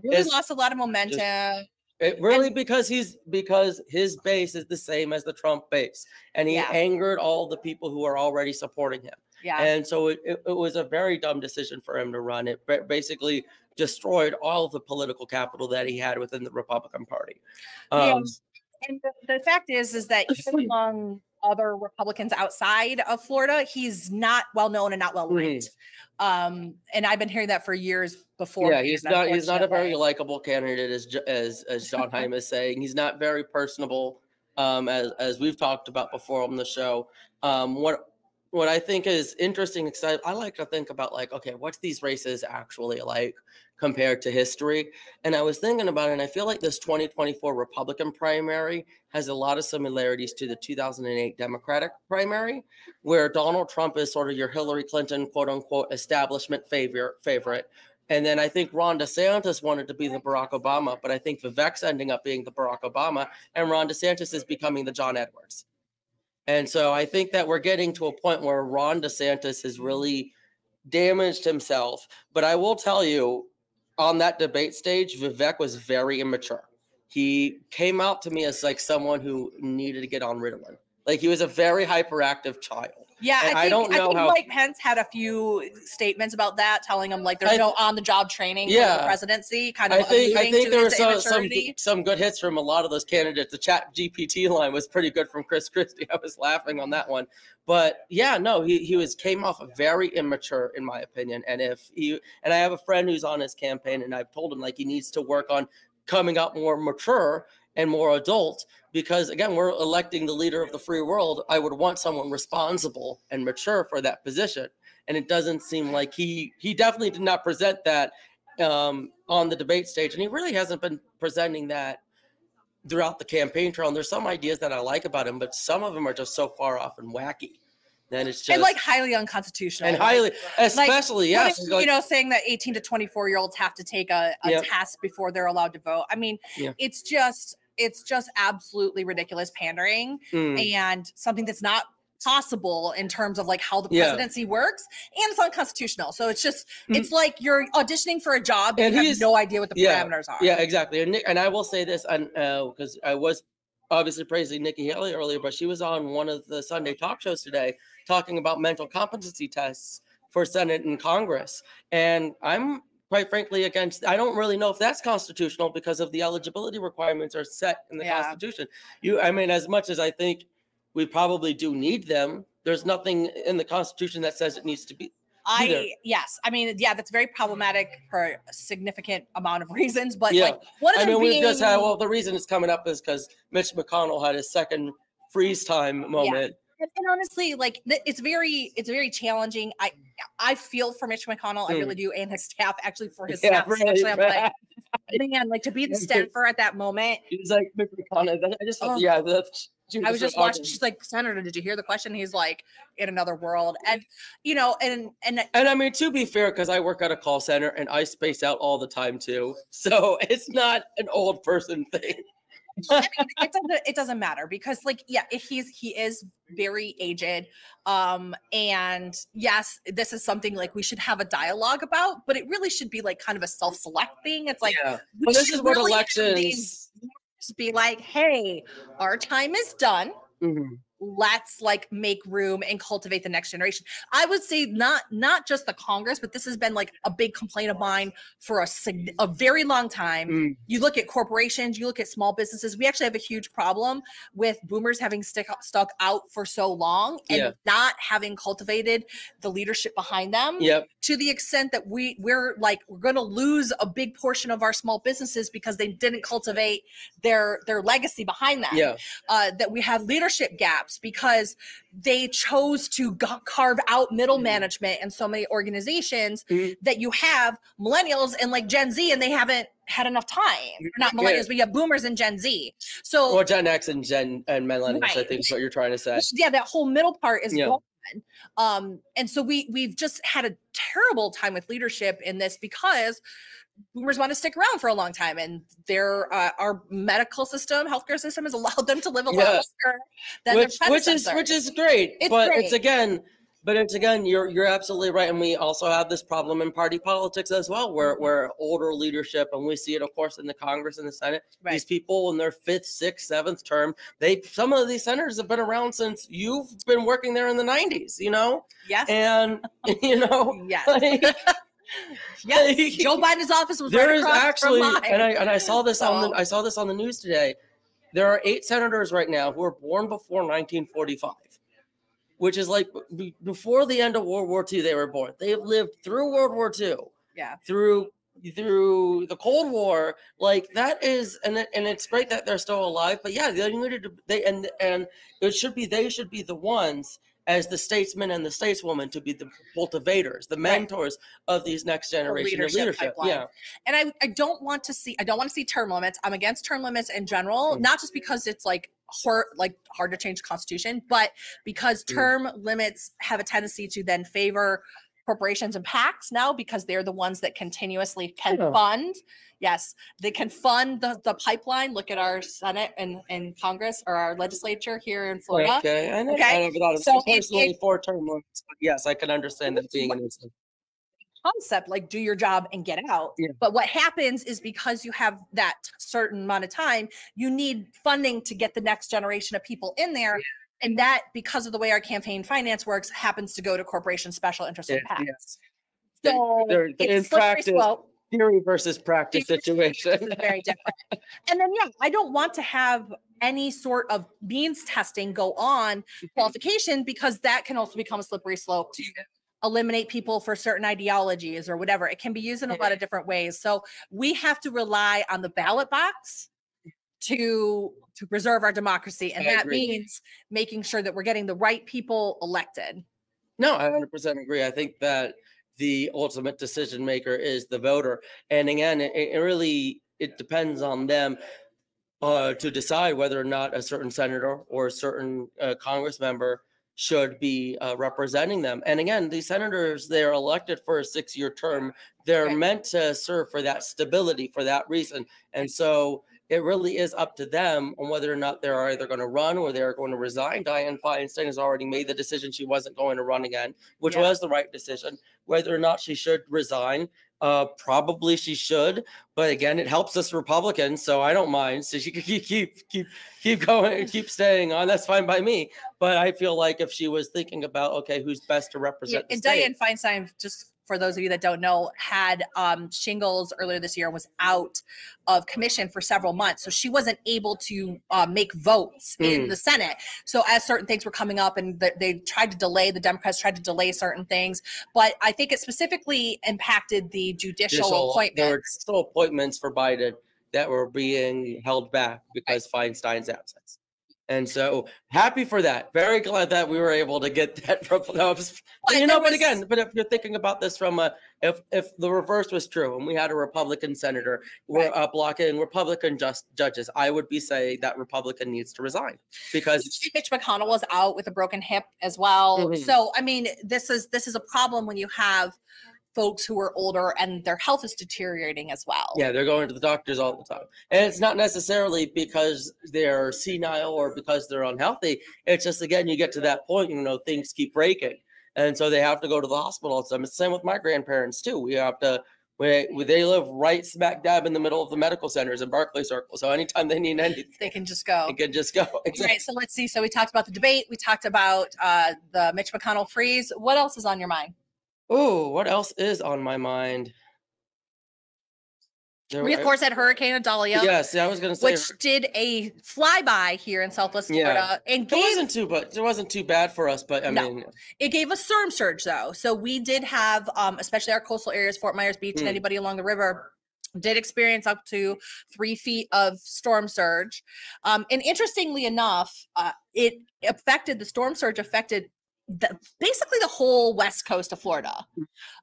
Speaker 1: Really lost a lot of momentum.
Speaker 2: It really because he's because his base is the same as the Trump base, and he
Speaker 1: Yeah.
Speaker 2: angered all the people who are already supporting him.
Speaker 1: Yeah.
Speaker 2: And so it, it, it was a very dumb decision for him to run. It basically destroyed all of the political capital that he had within the Republican Party.
Speaker 1: Yeah.
Speaker 2: Um,
Speaker 1: And the, the fact is, is that even among other Republicans outside of Florida, he's not well known and not well
Speaker 2: Mhm.
Speaker 1: liked. Um, and I've been hearing that for years before.
Speaker 2: yeah, he's not he's not a very likable candidate as as as John Heim is saying. He's not very personable, um, as as we've talked about before on the show. Um, what what I think is interesting, because I, like to think about like, okay, what's these races actually like compared to history? And I was thinking about it, and I feel like this 2024 Republican primary has a lot of similarities to the 2008 Democratic primary, where Donald Trump is sort of your Hillary Clinton, quote unquote, establishment favorite favorite. And then I think Ron DeSantis wanted to be the Barack Obama, but I think Vivek's ending up being the Barack Obama, and Ron DeSantis is becoming the John Edwards. And so I think that we're getting to a point where Ron DeSantis has mm-hmm. really damaged himself. But I will tell you, on that debate stage, Vivek was very immature. He came out to me as like someone who needed to get on Ritalin. Like he was a very hyperactive child.
Speaker 1: Yeah,
Speaker 2: And
Speaker 1: I
Speaker 2: I don't
Speaker 1: I
Speaker 2: know
Speaker 1: think
Speaker 2: how-
Speaker 1: Mike Pence had a few statements about that, telling him like there's
Speaker 2: I-
Speaker 1: no on-the-job training for
Speaker 2: Yeah.
Speaker 1: the presidency, kind of
Speaker 2: I think I think
Speaker 1: to
Speaker 2: there were some some, some good hits from a lot of those candidates. The ChatGPT line was pretty good from Chris Christie. I was laughing on that one. But yeah, no, he, he was came off very immature in my opinion. And if he and I have a friend who's on his campaign and I've told him like he needs to work on coming out more mature and more adult because again we're electing the leader of the free world i would want someone responsible and mature for that position. And it doesn't seem like he he definitely did not present that um, on the debate stage and he really hasn't been presenting that throughout the campaign trail and there's some ideas that i like about him but some of them are just so far off and wacky then it's just
Speaker 1: and like highly unconstitutional.
Speaker 2: and highly especially
Speaker 1: putting,
Speaker 2: yes like-
Speaker 1: you know, saying that 18 to 24 year olds have to take a, a
Speaker 2: Yep.
Speaker 1: test before they're allowed to vote. I mean,
Speaker 2: Yeah.
Speaker 1: it's just it's just absolutely ridiculous pandering
Speaker 2: Mm,
Speaker 1: and something that's not possible in terms of like how the
Speaker 2: Yeah.
Speaker 1: presidency works and it's unconstitutional. So it's just
Speaker 2: Mm.
Speaker 1: it's like you're auditioning for a job and,
Speaker 2: And
Speaker 1: you have no idea what the
Speaker 2: yeah,
Speaker 1: parameters are.
Speaker 2: Yeah, exactly. And Nick, and I will say this, and because I was obviously praising Nikki Haley earlier, but she was on one of the Sunday talk shows today talking about mental competency tests for Senate and Congress, and I'm quite frankly against. I don't really know if that's constitutional because of the eligibility requirements are set in the
Speaker 1: Yeah.
Speaker 2: Constitution. You, I mean, as much as I think we probably do need them, there's nothing in the Constitution that says it needs to be. either.
Speaker 1: I yes, I mean yeah, that's very problematic for a significant amount of reasons. But
Speaker 2: Yeah.
Speaker 1: like one of
Speaker 2: I mean, we just had, well, the reason it's coming up is because Mitch McConnell had his second freeze time moment.
Speaker 1: And and honestly, like th- it's very it's very challenging. I I feel for Mitch McConnell, I
Speaker 2: Mm.
Speaker 1: really do, and his staff actually for his
Speaker 2: Yeah,
Speaker 1: staff.
Speaker 2: really
Speaker 1: especially, I'm like, man, like to be the staffer at that moment.
Speaker 2: He was like, Mitch McConnell. I just,
Speaker 1: Oh.
Speaker 2: yeah, that's.
Speaker 1: I was just watching. She's like, Senator, did you hear the question? He's like, in another world, and you know, and and
Speaker 2: And I mean, to be fair, because I work at a call center and I space out all the time too. So it's not an old person thing.
Speaker 1: I mean, it doesn't it doesn't matter because like yeah if he's he is very aged um and yes this is something like we should have a dialogue about but it really should be like kind of a self-select thing it's like
Speaker 2: yeah.
Speaker 1: we
Speaker 2: Well, this is what
Speaker 1: really
Speaker 2: elections.
Speaker 1: be like hey our time is done
Speaker 2: Mhm.
Speaker 1: Let's like make room and cultivate the next generation i would say not not just the congress but this has been like a big complaint of mine for a, a very long time
Speaker 2: Mm.
Speaker 1: you look at corporations, you look at small businesses. We actually have a huge problem with boomers having stick, stuck out for so long and
Speaker 2: Yeah.
Speaker 1: not having cultivated the leadership behind them
Speaker 2: Yep.
Speaker 1: to the extent that we we're like we're going to lose a big portion of our small businesses because they didn't cultivate their their legacy behind them
Speaker 2: Yeah.
Speaker 1: uh, that we have leadership gaps because they chose to g- carve out middle
Speaker 2: Mhm.
Speaker 1: management in so many organizations
Speaker 2: Mhm.
Speaker 1: that you have millennials and like Gen Z and they haven't had enough time. Not
Speaker 2: Yeah.
Speaker 1: millennials, but you have boomers and Gen Z. So
Speaker 2: Or Gen X and Gen and millennials, I think is what you're trying to say.
Speaker 1: yeah, that whole middle part is
Speaker 2: Yeah.
Speaker 1: gone. Um, and so we we've just had a terrible time with leadership in this because boomers want to stick around for a long time and their uh, our medical system healthcare system has allowed them to live a lot
Speaker 2: Yeah.
Speaker 1: longer than
Speaker 2: which
Speaker 1: their
Speaker 2: which is which is great
Speaker 1: It's
Speaker 2: but it's again but it's again you're you're absolutely right and we also have this problem in party politics as well where
Speaker 1: Mhm.
Speaker 2: where older leadership and we see it of course in the congress and the senate
Speaker 1: right.
Speaker 2: these people in their fifth sixth seventh term they some of these senators have been around since you've been working there in the 90s you know
Speaker 1: yes.
Speaker 2: and you know
Speaker 1: yes.
Speaker 2: like,
Speaker 1: yes. Joe Biden's office was
Speaker 2: there
Speaker 1: right
Speaker 2: is actually
Speaker 1: from mine.
Speaker 2: and i and i saw this on the i saw this on the news today there are eight senators right now who were born before 1945 which is like be- before the end of world war ii they were born they have lived through world war ii
Speaker 1: Yeah.
Speaker 2: through through the cold war like that is and it, and it's great that they're still alive but yeah they needed to they and and it should be they should be the ones as the statesmen and the stateswomen to be the cultivators the mentors of these next generation of
Speaker 1: leadership
Speaker 2: leadership
Speaker 1: pipeline.
Speaker 2: yeah
Speaker 1: and I, I don't want to see I don't want to see term limits. I'm against term limits in general,
Speaker 2: Mm.
Speaker 1: not just because it's like hard like hard to change the constitution, but because
Speaker 2: Mm.
Speaker 1: term limits have a tendency to then favor corporations and PACs now because they're the ones that continuously can fund. Yes, they can fund the, the pipeline. Look at our Senate and, and Congress or our legislature here in Florida.
Speaker 2: Okay, I never,
Speaker 1: Okay,
Speaker 2: I never thought of
Speaker 1: so
Speaker 2: personally
Speaker 1: it-
Speaker 2: four term limits, but yes, I can understand that being an instance.
Speaker 1: concept like do your job and get out
Speaker 2: Yeah.
Speaker 1: but what happens is because you have that certain amount of time you need funding to get the next generation of people in there And that, because of the way our campaign finance works, happens to go to corporation special interest
Speaker 2: It-
Speaker 1: PACs.
Speaker 2: yes.
Speaker 1: So
Speaker 2: in practice. Theory versus practice
Speaker 1: Theory
Speaker 2: situation.
Speaker 1: very different. And then, yeah, I don't want to have any sort of means testing go on
Speaker 2: Mm-hmm.
Speaker 1: qualification because that can also become a slippery slope to eliminate people for certain ideologies or whatever. It can be used in a lot of different ways. So we have to rely on the ballot box to to preserve our democracy and
Speaker 2: I
Speaker 1: that
Speaker 2: agree.
Speaker 1: means making sure that we're getting the right people elected
Speaker 2: No, I 100% agree. I think that the ultimate decision maker is the voter. And again, it, it really it depends on them uh, to decide whether or not a certain senator or a certain uh, Congress member should be uh, representing them. And again, these senators, they're elected for a six-year term. They're
Speaker 1: Right.
Speaker 2: meant to serve for that stability for that reason. And so it really is up to them on whether or not they're either going to run or they're going to resign. Dianne Feinstein has already made the decision she wasn't going to run again, which
Speaker 1: Yeah.
Speaker 2: was the right decision. Whether or not she should resign, uh, probably she should. But again, it helps us Republicans, so I don't mind. So she could keep keep keep keep going, keep staying on. That's fine by me. But I feel like if she was thinking about okay, who's best to
Speaker 1: Yeah,
Speaker 2: represent the
Speaker 1: and
Speaker 2: state,
Speaker 1: Dianne Feinstein, just for those of you that don't know, had um, shingles earlier this year and was out of commission for several months. So she wasn't able to uh, make votes in
Speaker 2: Mm.
Speaker 1: the Senate. So as certain things were coming up and th- they tried to delay, the Democrats tried to delay certain things. But I think it specifically impacted the judicial,
Speaker 2: Judicial- There were still appointments for Biden that were being held back because Feinstein's absence. And so happy for that. Very glad that we were able to get that. From, no, just-
Speaker 1: But
Speaker 2: you know, but again, but if you're thinking about this from a, if if the reverse was true and we had a Republican senator, we're
Speaker 1: Right.
Speaker 2: uh, blocking Republican just judges, I would be saying that Republican needs to resign because
Speaker 1: Mitch McConnell was out with a broken hip as well.
Speaker 2: Mhm.
Speaker 1: So I mean, this is this is a problem when you have folks who are older and their health is deteriorating as well.
Speaker 2: Yeah, they're going to the doctors all the time. And it's not necessarily because they're senile or because they're unhealthy. It's just, again, you get to that point, you know, things keep breaking. And so they have to go to the hospital. all the time. It's the same with my grandparents, too. We have to, we, they live right smack dab in the middle of the medical centers in Barkley Circle. So anytime they need anything,
Speaker 1: They can just go.
Speaker 2: they can just go.
Speaker 1: All
Speaker 2: Exactly.
Speaker 1: right, so let's see. So we talked about the debate. We talked about uh, the Mitch McConnell freeze. What else is on your mind?
Speaker 2: Oh, what else is on my mind? There
Speaker 1: We of course had Hurricane Idalia,
Speaker 2: Yes, I was going to say.
Speaker 1: which did a flyby here in Southwest
Speaker 2: Yeah.
Speaker 1: Florida, and
Speaker 2: it wasn't too, but it wasn't too bad for us. But I
Speaker 1: No.
Speaker 2: mean,
Speaker 1: it gave a storm surge though. So we did have, um, especially our coastal areas, Fort Myers Beach, and
Speaker 2: Mm.
Speaker 1: anybody along the river. Did experience up to three feet of storm surge, um, and interestingly enough, uh, it affected the storm surge affected the, basically the whole west coast of Florida,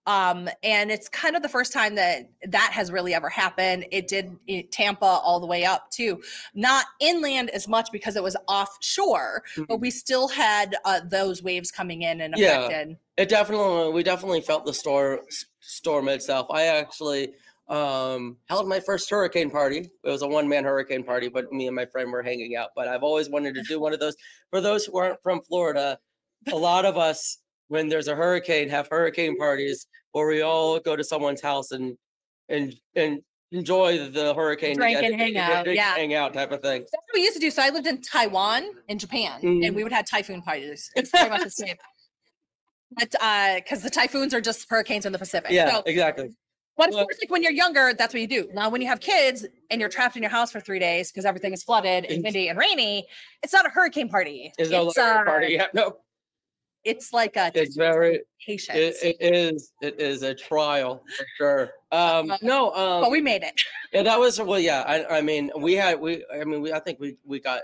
Speaker 1: um, and it's kind of the first time that that has really ever happened. It did it, Tampa all the way up too, not inland as much because it was offshore, but we still had uh, those waves coming in and
Speaker 2: Yeah.
Speaker 1: affected.
Speaker 2: It definitely we definitely felt the storm storm itself. I actually um held my first hurricane party. It was a one man hurricane party, but me and my friend were hanging out. But I've always wanted to do one of those. For those who aren't from Florida, a lot of us when there's a hurricane have hurricane parties where we all go to someone's house and and and enjoy the hurricane
Speaker 1: Drink
Speaker 2: together,
Speaker 1: and hang out, yeah.
Speaker 2: hang out type of thing.
Speaker 1: That's what we used to do. So I lived in Taiwan in Japan,
Speaker 2: Mm.
Speaker 1: and we would have typhoon parties. It's pretty much the same. But because the typhoons are just hurricanes in the Pacific.
Speaker 2: Yeah,
Speaker 1: So,
Speaker 2: exactly.
Speaker 1: but of course, like when you're younger, that's what you do. Now, when you have kids and you're trapped in your house for three days because everything is flooded and windy and rainy, it's not a hurricane party.
Speaker 2: It's
Speaker 1: it's,
Speaker 2: a
Speaker 1: uh,
Speaker 2: party. Yeah, no,
Speaker 1: it's like a
Speaker 2: it's very
Speaker 1: patience.
Speaker 2: It, it is. It is a trial for sure. Um, no. Um,
Speaker 1: but we made it.
Speaker 2: yeah, that was well. Yeah. I, I mean, we had. We. I mean, we. I think we. We got.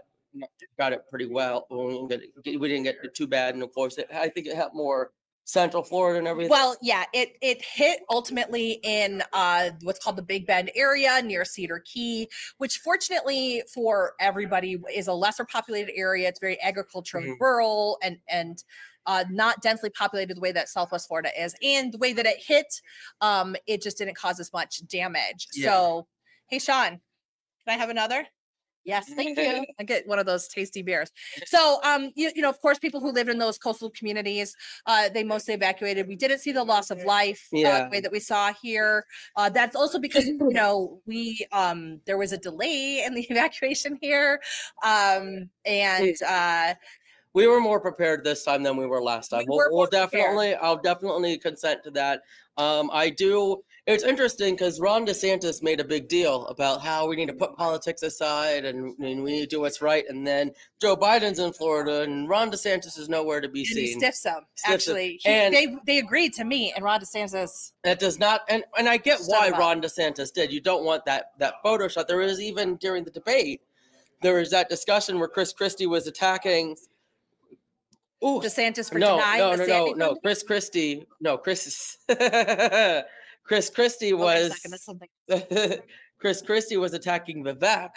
Speaker 2: Got it pretty well. We didn't get, we didn't get it too bad, and of course, it, I think it had more Central Florida and everything.
Speaker 1: Well, yeah, it it hit ultimately in uh, what's called the Big Bend area near Cedar Key, which fortunately for everybody is a lesser populated area. It's very agricultural,
Speaker 2: Mhm.
Speaker 1: rural, and and uh, not densely populated the way that Southwest Florida is. And the way that it hit, um, it just didn't cause as much damage.
Speaker 2: Yeah.
Speaker 1: So, hey, Sean, can I have another? Yes, thank you. I get one of those tasty beers. So, um, you, you know, of course, people who lived in those coastal communities, uh, they mostly evacuated. We didn't see the loss of life uh, the way that we saw here. Uh, that's also because you know we um, there was a delay in the evacuation here, um, and uh,
Speaker 2: we were more prepared this time than we were last time.
Speaker 1: We
Speaker 2: We'll,
Speaker 1: were
Speaker 2: we'll
Speaker 1: more prepared.
Speaker 2: definitely, I'll definitely consent to that. Um, I do. It's interesting because Ron DeSantis made a big deal about how we need to put politics aside and, and we need to do what's right. And then Joe Biden's in Florida and Ron DeSantis is nowhere to be
Speaker 1: And he
Speaker 2: seen.
Speaker 1: stiffs him.
Speaker 2: Stiffs.
Speaker 1: Actually, he,
Speaker 2: And-
Speaker 1: they they agreed to meet, and Ron DeSantis.
Speaker 2: That does not, and and I get why
Speaker 1: up.
Speaker 2: Ron DeSantis did. You don't want that that photo shot. There was even during the debate, there was that discussion where Chris Christie was attacking. Ooh,
Speaker 1: DeSantis for
Speaker 2: no,
Speaker 1: denying
Speaker 2: no, no, no, no. Chris Christie, no, Chris. Chris Christie
Speaker 1: Hold on a
Speaker 2: was. Chris Christie was attacking Vivek,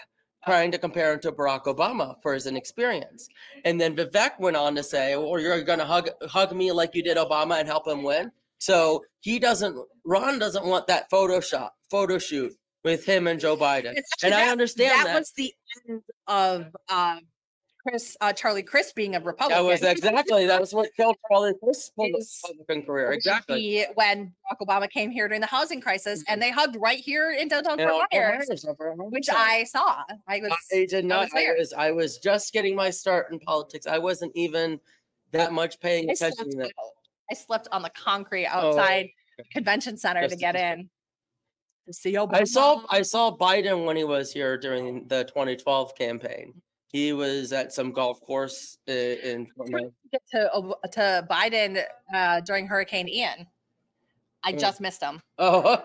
Speaker 2: trying to compare him to Barack Obama for his inexperience. And then Vivek went on to say, "Well, you're going to hug hug me like you did Obama and help him win." So he doesn't. Ron doesn't want that photo shot, photo shoot with him and Joe Biden. And
Speaker 1: actually
Speaker 2: I understand
Speaker 1: that
Speaker 2: that.
Speaker 1: was the end of um, Crist uh, Charlie Crist being a Republican.
Speaker 2: That was exactly that was what killed Charlie
Speaker 1: Crist'
Speaker 2: Republican career. Exactly.
Speaker 1: He, when Barack Obama came here during the housing crisis, and they hugged right here in downtown Fort Myers,
Speaker 2: Myers, over a
Speaker 1: which I saw. I was.
Speaker 2: I did not.
Speaker 1: was
Speaker 2: I was I was just getting my start in politics. I wasn't even that much paying
Speaker 1: I
Speaker 2: attention
Speaker 1: slept. I slept on the concrete
Speaker 2: Oh,
Speaker 1: outside convention center
Speaker 2: Just
Speaker 1: to get in. To see Obama.
Speaker 2: I saw I saw Biden when he was here during the 2012 campaign. He was at some golf course i- in. Fort Myers.
Speaker 1: to to Biden uh, during Hurricane Ian. I
Speaker 2: Mm.
Speaker 1: just missed him.
Speaker 2: Oh,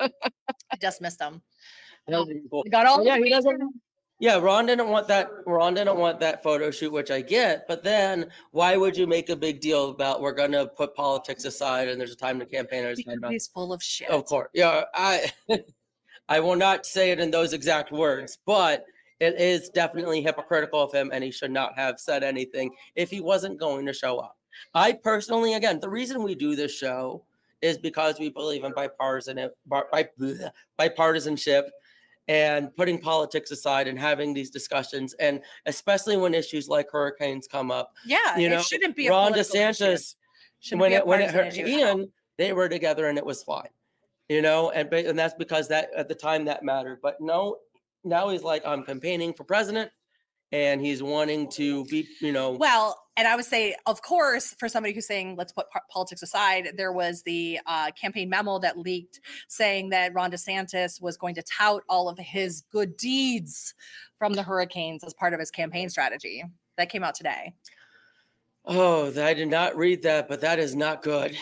Speaker 1: I just missed him.
Speaker 2: that cool.
Speaker 1: Got all.
Speaker 2: Yeah, he doesn't. Yeah, Ron didn't want that. Ron didn't want that photo shoot, which I get. But then, why would you make a big deal about we're gonna put politics aside and there's a time to campaign? There's a
Speaker 1: because he's full of shit.
Speaker 2: Of course. Yeah, I I will not say it in those exact words, but it is definitely hypocritical of him and he should not have said anything if he wasn't going to show up. I personally again, the reason we do this show is because we believe in bipartisan bipartisanship and putting politics aside and having these discussions and especially when issues like hurricanes come up.
Speaker 1: Yeah,
Speaker 2: You
Speaker 1: it
Speaker 2: know,
Speaker 1: shouldn't be
Speaker 2: Ron. DeSantis when it when it hurt
Speaker 1: issue at all.
Speaker 2: Ian, they were together and it was fine, you know, and and that's because that at the time that mattered. But no, now he's like, I'm campaigning for president, and he's wanting to be, you know,
Speaker 1: Well, and I would say, of course, for somebody who's saying let's put po- politics aside, there was the uh, campaign memo that leaked saying that Ron DeSantis was going to tout all of his good deeds from the hurricanes as part of his campaign strategy. That came out today.
Speaker 2: oh, I did not read that, but that is not good.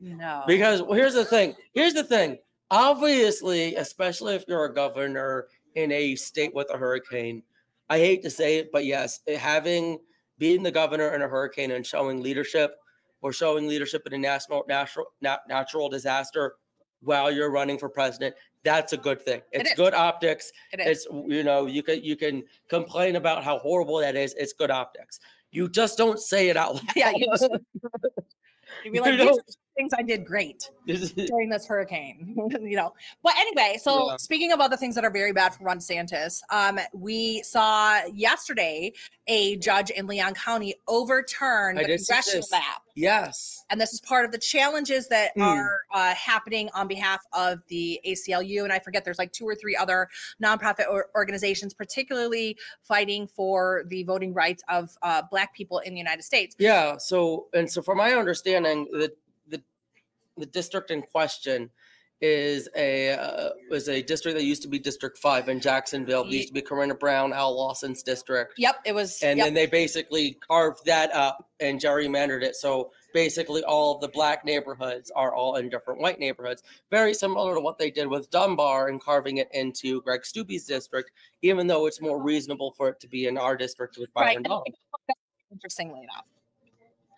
Speaker 1: No,
Speaker 2: Because well, here's the thing. Here's the thing. Obviously, especially if you're a governor in a state with a hurricane, I hate to say it, but yes, having being the governor in a hurricane and showing leadership or showing leadership in a national natural nat- natural disaster while you're running for president, that's a good thing. It's
Speaker 1: is.
Speaker 2: good optics.
Speaker 1: it.
Speaker 2: It's you know, you can you can complain about how horrible that is. It's good optics. You just don't say it out loud.
Speaker 1: Yeah, you be like,
Speaker 2: you know-
Speaker 1: things I did great. during this hurricane, you know. But anyway, so
Speaker 2: Yeah.
Speaker 1: speaking of other things that are very bad for Ron DeSantis, um, we saw yesterday a judge in Leon County overturn
Speaker 2: I
Speaker 1: the congressional map.
Speaker 2: yes.
Speaker 1: And this is part of the challenges that
Speaker 2: Hmm.
Speaker 1: are uh, happening on behalf of the ACLU. And I forget there's like two or three other nonprofit or organizations, particularly fighting for the voting rights of uh, Black people in the United States.
Speaker 2: Yeah. So, and so, from my understanding, the the district in question is a uh, was a district that used to be District Five in Jacksonville. It used to be Corrine Brown, Al Lawson's district,
Speaker 1: Yep, it was.
Speaker 2: and
Speaker 1: yep.
Speaker 2: then they basically carved that up and gerrymandered it. So basically, all of the black neighborhoods are all in different white neighborhoods. Very similar to what they did with Dunbar and carving it into Greg Steube's district, even though it's more reasonable for it to be in our district with
Speaker 1: Right.
Speaker 2: Byron
Speaker 1: and
Speaker 2: Donald.
Speaker 1: Interestingly enough.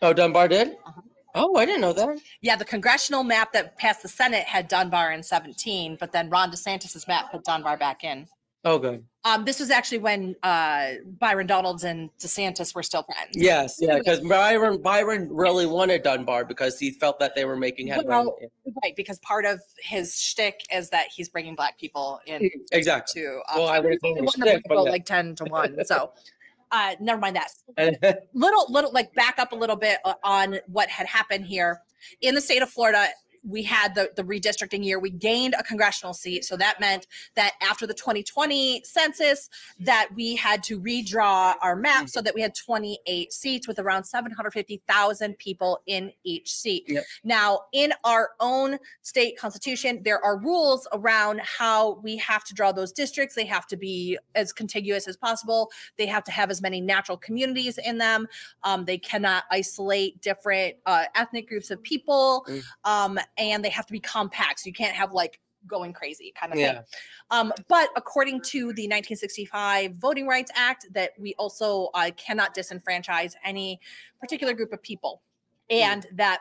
Speaker 2: Oh, Dunbar did?
Speaker 1: Uh-huh.
Speaker 2: Oh, I didn't know that.
Speaker 1: Yeah, the congressional map that passed the Senate had Dunbar in 17, but then Ron DeSantis's map put Dunbar back in.
Speaker 2: Oh, good.
Speaker 1: Um, this was actually when uh, Byron Donalds and DeSantis were still friends.
Speaker 2: Yes, yeah, because Byron Byron really wanted Dunbar because he felt that they were making headway.
Speaker 1: Well, Right, because part of his shtick is that he's bringing black people in
Speaker 2: exactly.
Speaker 1: to.
Speaker 2: Well, I wouldn't call
Speaker 1: he
Speaker 2: it
Speaker 1: won the
Speaker 2: shtick, but
Speaker 1: vote like 10 to 1. So uh, never mind that. Little little like back up a little bit uh, on what had happened here in the state of Florida. We had the, the redistricting year, we gained a congressional seat. So that meant that after the 2020 census, that we had to redraw our map so that we had 28 seats with around 750,000 people in each seat.
Speaker 2: Yep.
Speaker 1: Now, in our own state constitution, there are rules around how we have to draw those districts. They have to be as contiguous as possible. They have to have as many natural communities in them. Um, they cannot isolate different uh, ethnic groups of people,
Speaker 2: Mm.
Speaker 1: um, and they have to be compact. So you can't have like going crazy kind of thing. Um, but according to the 1965 Voting Rights Act, that we also uh, cannot disenfranchise any particular group of people, and that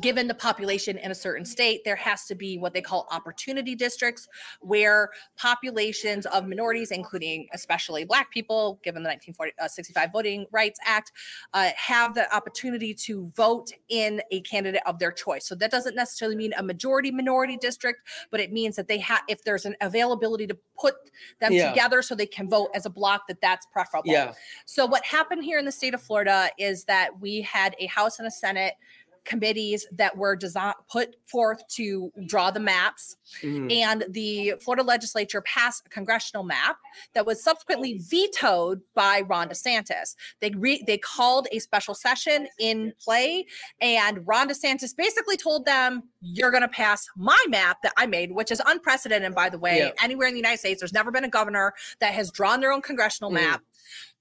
Speaker 1: given the population in a certain state, there has to be what they call opportunity districts, where populations of minorities, including especially Black people, given the 1965 Voting Rights Act, uh, have the opportunity to vote in a candidate of their choice. So that doesn't necessarily mean a majority minority district, but it means that they have, if there's an availability to put them
Speaker 2: Yeah.
Speaker 1: together so they can vote as a block, that that's preferable.
Speaker 2: Yeah.
Speaker 1: So what happened here in the state of Florida is that we had a House and a Senate committees that were designed put forth to draw the maps
Speaker 2: Mhm.
Speaker 1: and the Florida legislature passed a congressional map that was subsequently vetoed by Ron DeSantis. They re- they called a special session in play and Ron DeSantis basically told them you're going to pass my map that I made which is unprecedented by the way
Speaker 2: Yeah.
Speaker 1: anywhere in the United States there's never been a governor that has drawn their own congressional
Speaker 2: Mhm.
Speaker 1: map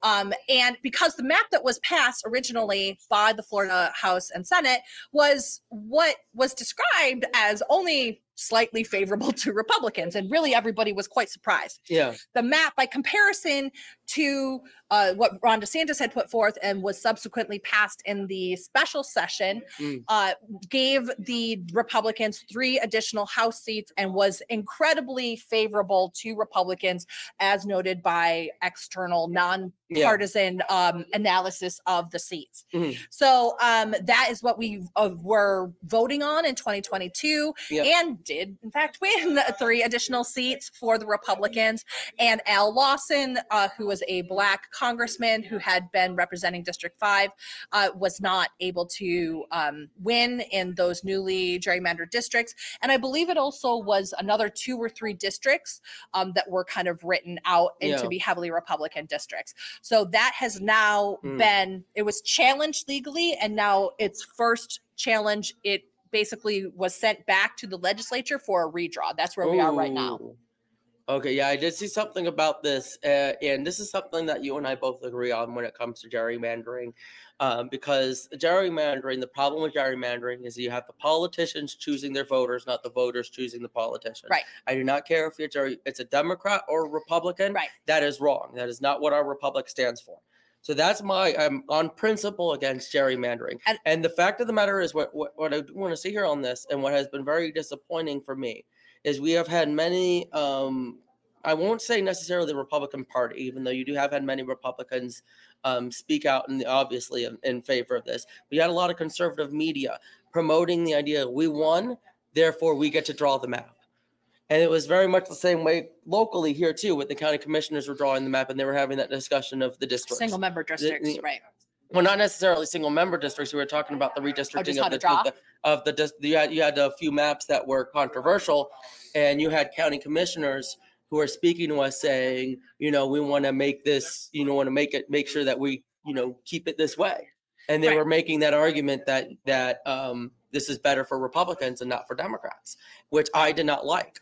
Speaker 1: um, and because the map that was passed originally by the Florida House and Senate was what was described as only slightly favorable to Republicans, and really everybody was quite surprised.
Speaker 2: Yeah.
Speaker 1: The map, by comparison to uh, what Ron DeSantis had put forth and was subsequently passed in the special session,
Speaker 2: Mm.
Speaker 1: uh, gave the Republicans three additional House seats and was incredibly favorable to Republicans, as noted by external non
Speaker 2: Yeah.
Speaker 1: partisan um, analysis of the seats.
Speaker 2: Mhm.
Speaker 1: So um, that is what we uh, were voting on in 2022
Speaker 2: Yep.
Speaker 1: and did, in fact, win three additional seats for the Republicans. And Al Lawson, uh, who was a black congressman who had been representing District 5, uh, was not able to um, win in those newly gerrymandered districts. And I believe it also was another two or three districts um, that were kind of written out into
Speaker 2: Yeah.
Speaker 1: be heavily Republican districts. So that has now
Speaker 2: Mm.
Speaker 1: been, it was challenged legally, and now its first challenge, it basically was sent back to the legislature for a redraw. That's where we are right now.
Speaker 2: Okay, yeah, I did see something about this, uh, and this is something that you and I both agree on when it comes to gerrymandering. Um, because gerrymandering, the problem with gerrymandering is you have the politicians choosing their voters, not the voters choosing the politician.
Speaker 1: Right.
Speaker 2: I do not care if it's a, it's a Democrat or a Republican.
Speaker 1: Right.
Speaker 2: That is wrong. That is not what our republic stands for. So that's my I'm on principle against gerrymandering.
Speaker 1: And-
Speaker 2: And, the fact of the matter is, what what, what I want to see here on this, and what has been very disappointing for me, is we have had many. Um, I won't say necessarily the Republican Party, even though you do have had many Republicans um, speak out in the, obviously in, in favor of this. We had a lot of conservative media promoting the idea we won, therefore we get to draw the map. And it was very much the same way locally here too, with the county commissioners were drawing the map and they were having that discussion of the districts.
Speaker 1: Single member districts, right?
Speaker 2: well, not necessarily single member districts. We were talking about the redistricting
Speaker 1: how
Speaker 2: of
Speaker 1: to
Speaker 2: the,
Speaker 1: draw?
Speaker 2: of the of the dis- you had you had a few maps that were controversial, and you had county commissioners who are speaking to us saying, you know, we want to make this, you know, want to make it make sure that we, you know, keep it this way, and they
Speaker 1: Right.
Speaker 2: were making that argument that that um, this is better for Republicans and not for Democrats, which I did not like,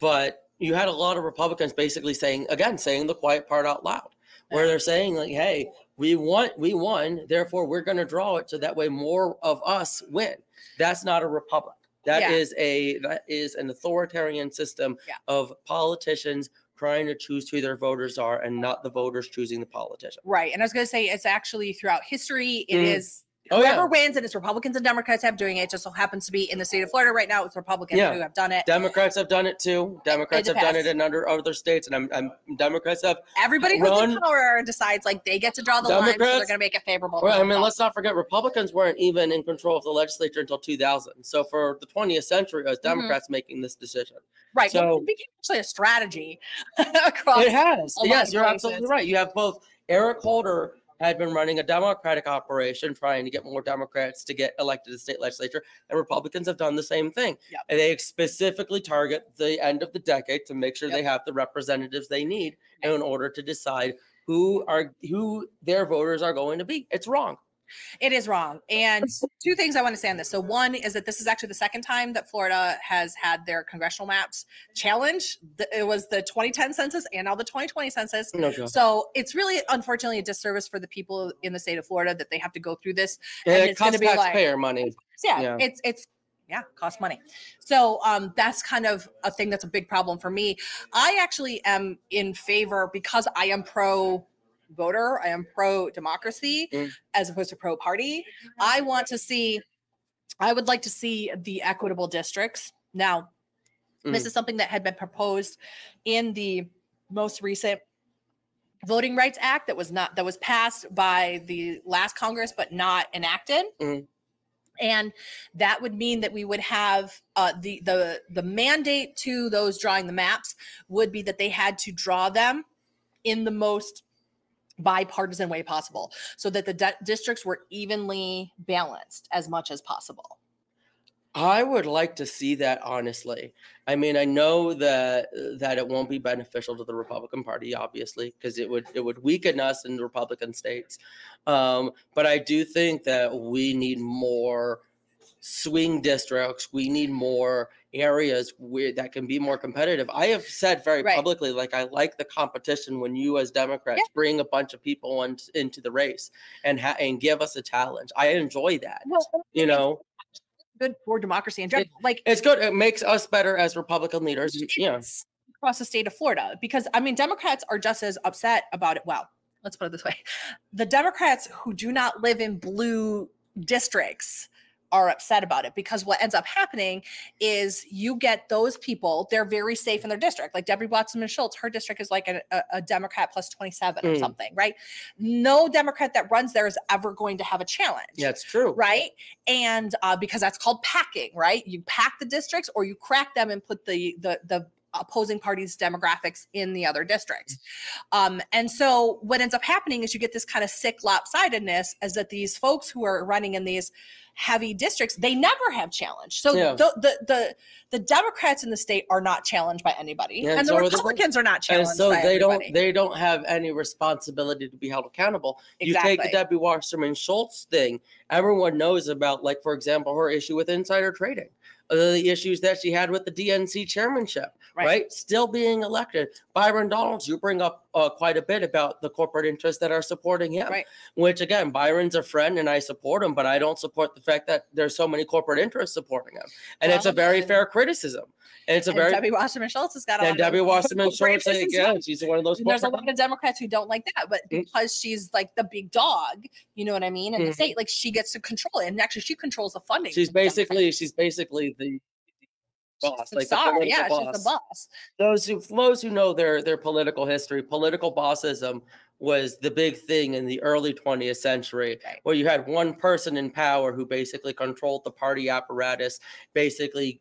Speaker 2: but you had a lot of Republicans basically saying again saying the quiet part out loud where they're saying like hey we want we won therefore we're going to draw it so that way more of us win. That's not a republic That
Speaker 1: Yeah.
Speaker 2: is a that is an authoritarian system
Speaker 1: Yeah.
Speaker 2: of politicians trying to choose who their voters are and not the voters choosing the politician
Speaker 1: Right. And I was going to say, it's actually throughout history, It mm-hmm.
Speaker 2: is Oh, yeah.
Speaker 1: whoever wins, and it's Republicans and Democrats have doing it. It just so happens to be in the state of Florida right now. It's Republicans
Speaker 2: Yeah.
Speaker 1: who have done it.
Speaker 2: democrats have done it too democrats have done it in under other states and I'm, I'm democrats have
Speaker 1: Everybody who's in power decides like they get to draw the line, so they're going to make it favorable.
Speaker 2: Well, I mean, let's not forget Republicans weren't even in control of the legislature until 2000. So for the 20th century, it was
Speaker 1: Mm-hmm.
Speaker 2: Democrats making this decision.
Speaker 1: right.
Speaker 2: so-
Speaker 1: it became actually a strategy across.
Speaker 2: It has. Yes, you're
Speaker 1: places.
Speaker 2: absolutely right. You have both Eric Holder had been running a Democratic operation trying to get more Democrats to get elected to state legislature, and Republicans have done the same thing.
Speaker 1: Yep.
Speaker 2: And they specifically target the end of the decade to make sure they have the representatives they need in order to decide who are who their voters are going to be. It's wrong.
Speaker 1: It is wrong. And two things I want to say on this. So one is that this is actually the second time that Florida has had their congressional maps challenged. It was the 2010 census and now the 2020 census. So it's really unfortunately a disservice for the people in the state of Florida that they have to go through this.
Speaker 2: And
Speaker 1: and
Speaker 2: it
Speaker 1: it's
Speaker 2: costs
Speaker 1: be like-
Speaker 2: taxpayer money.
Speaker 1: Yeah,
Speaker 2: Yeah.
Speaker 1: it's it's yeah, costs money. So um that's kind of a thing that's a big problem for me. I actually am in favor because I am pro voter, I am pro democracy
Speaker 2: Mm.
Speaker 1: as opposed to pro party. I want to see I would like to see the equitable districts. Now, this
Speaker 2: Mm.
Speaker 1: is something that had been proposed in the most recent Voting Rights Act that was not that was passed by the last Congress but not enacted.
Speaker 2: Mhm.
Speaker 1: And that would mean that we would have uh, the the the mandate to those drawing the maps would be that they had to draw them in the most bipartisan way possible, so that the di- districts were evenly balanced as much as possible.
Speaker 2: I would like to see that honestly. I mean, I know that that it won't be beneficial to the Republican Party, obviously, because it would it would weaken us in the Republican states. Um, but I do think that we need more swing districts. We need more areas where that can be more competitive. I have said very
Speaker 1: Right.
Speaker 2: publicly, like I like the competition when you, as Democrats, bring a bunch of people on, into the race and ha- and give us a challenge. I enjoy that.
Speaker 1: Well,
Speaker 2: You know.
Speaker 1: good for democracy in general. Like
Speaker 2: It's good. It makes us better as Republican leaders. Yeah.
Speaker 1: across the state of Florida because I mean Democrats are just as upset about it. Well, let's put it this way: the Democrats who do not live in blue districts are upset about it because what ends up happening is you get those people they're very safe in their district like debbie wasserman schultz her district is like a, a, democrat plus 27 or
Speaker 2: Mm.
Speaker 1: something right no democrat that runs there is ever going to have a challenge
Speaker 2: Yeah, it's true.
Speaker 1: right? And uh, because that's called packing, right? You pack the districts or you crack them and put the the the opposing parties' demographics in the other districts. Um, and so what ends up happening is you get this kind of sick lopsidedness as that these folks who are running in these heavy districts, they never have challenge. So
Speaker 2: Yeah.
Speaker 1: the, the the the Democrats in the state are not challenged by anybody.
Speaker 2: Yeah,
Speaker 1: and
Speaker 2: so
Speaker 1: the
Speaker 2: are the-
Speaker 1: Republicans are not
Speaker 2: And
Speaker 1: challenged
Speaker 2: so
Speaker 1: by
Speaker 2: they
Speaker 1: everybody.
Speaker 2: don't they don't have any responsibility to be held accountable. You take the Debbie Wasserman Schultz thing. Everyone knows about, like for example, her issue with insider trading, uh, the issues that she had with the DNC chairmanship.
Speaker 1: Right.
Speaker 2: Right. Still being elected. Byron Donalds, you bring up uh, quite a bit about the corporate interests that are supporting him.
Speaker 1: Right.
Speaker 2: Which again, Byron's a friend and I support him, but I don't support the fact that there's so many corporate interests supporting him. And it's a very
Speaker 1: and-
Speaker 2: fair criticism. And it's a
Speaker 1: and
Speaker 2: very
Speaker 1: Debbie Wasserman Schultz has got a
Speaker 2: and Debbie Wasserman Schultz, yeah, she's one of those.
Speaker 1: There's a lot of Democrats who don't like that, but
Speaker 2: Mm.
Speaker 1: because she's like the big dog, you know what I mean? In the
Speaker 2: Mhm.
Speaker 1: state, like she gets to control it, and actually she controls the funding.
Speaker 2: She's basically
Speaker 1: Democrats.
Speaker 2: she's basically the boss, like the
Speaker 1: yeah,
Speaker 2: boss.
Speaker 1: she's the boss.
Speaker 2: Those who those who know their their political history, political bossism was the big thing in the early 20th century,
Speaker 1: Right.
Speaker 2: where you had one person in power who basically controlled the party apparatus, basically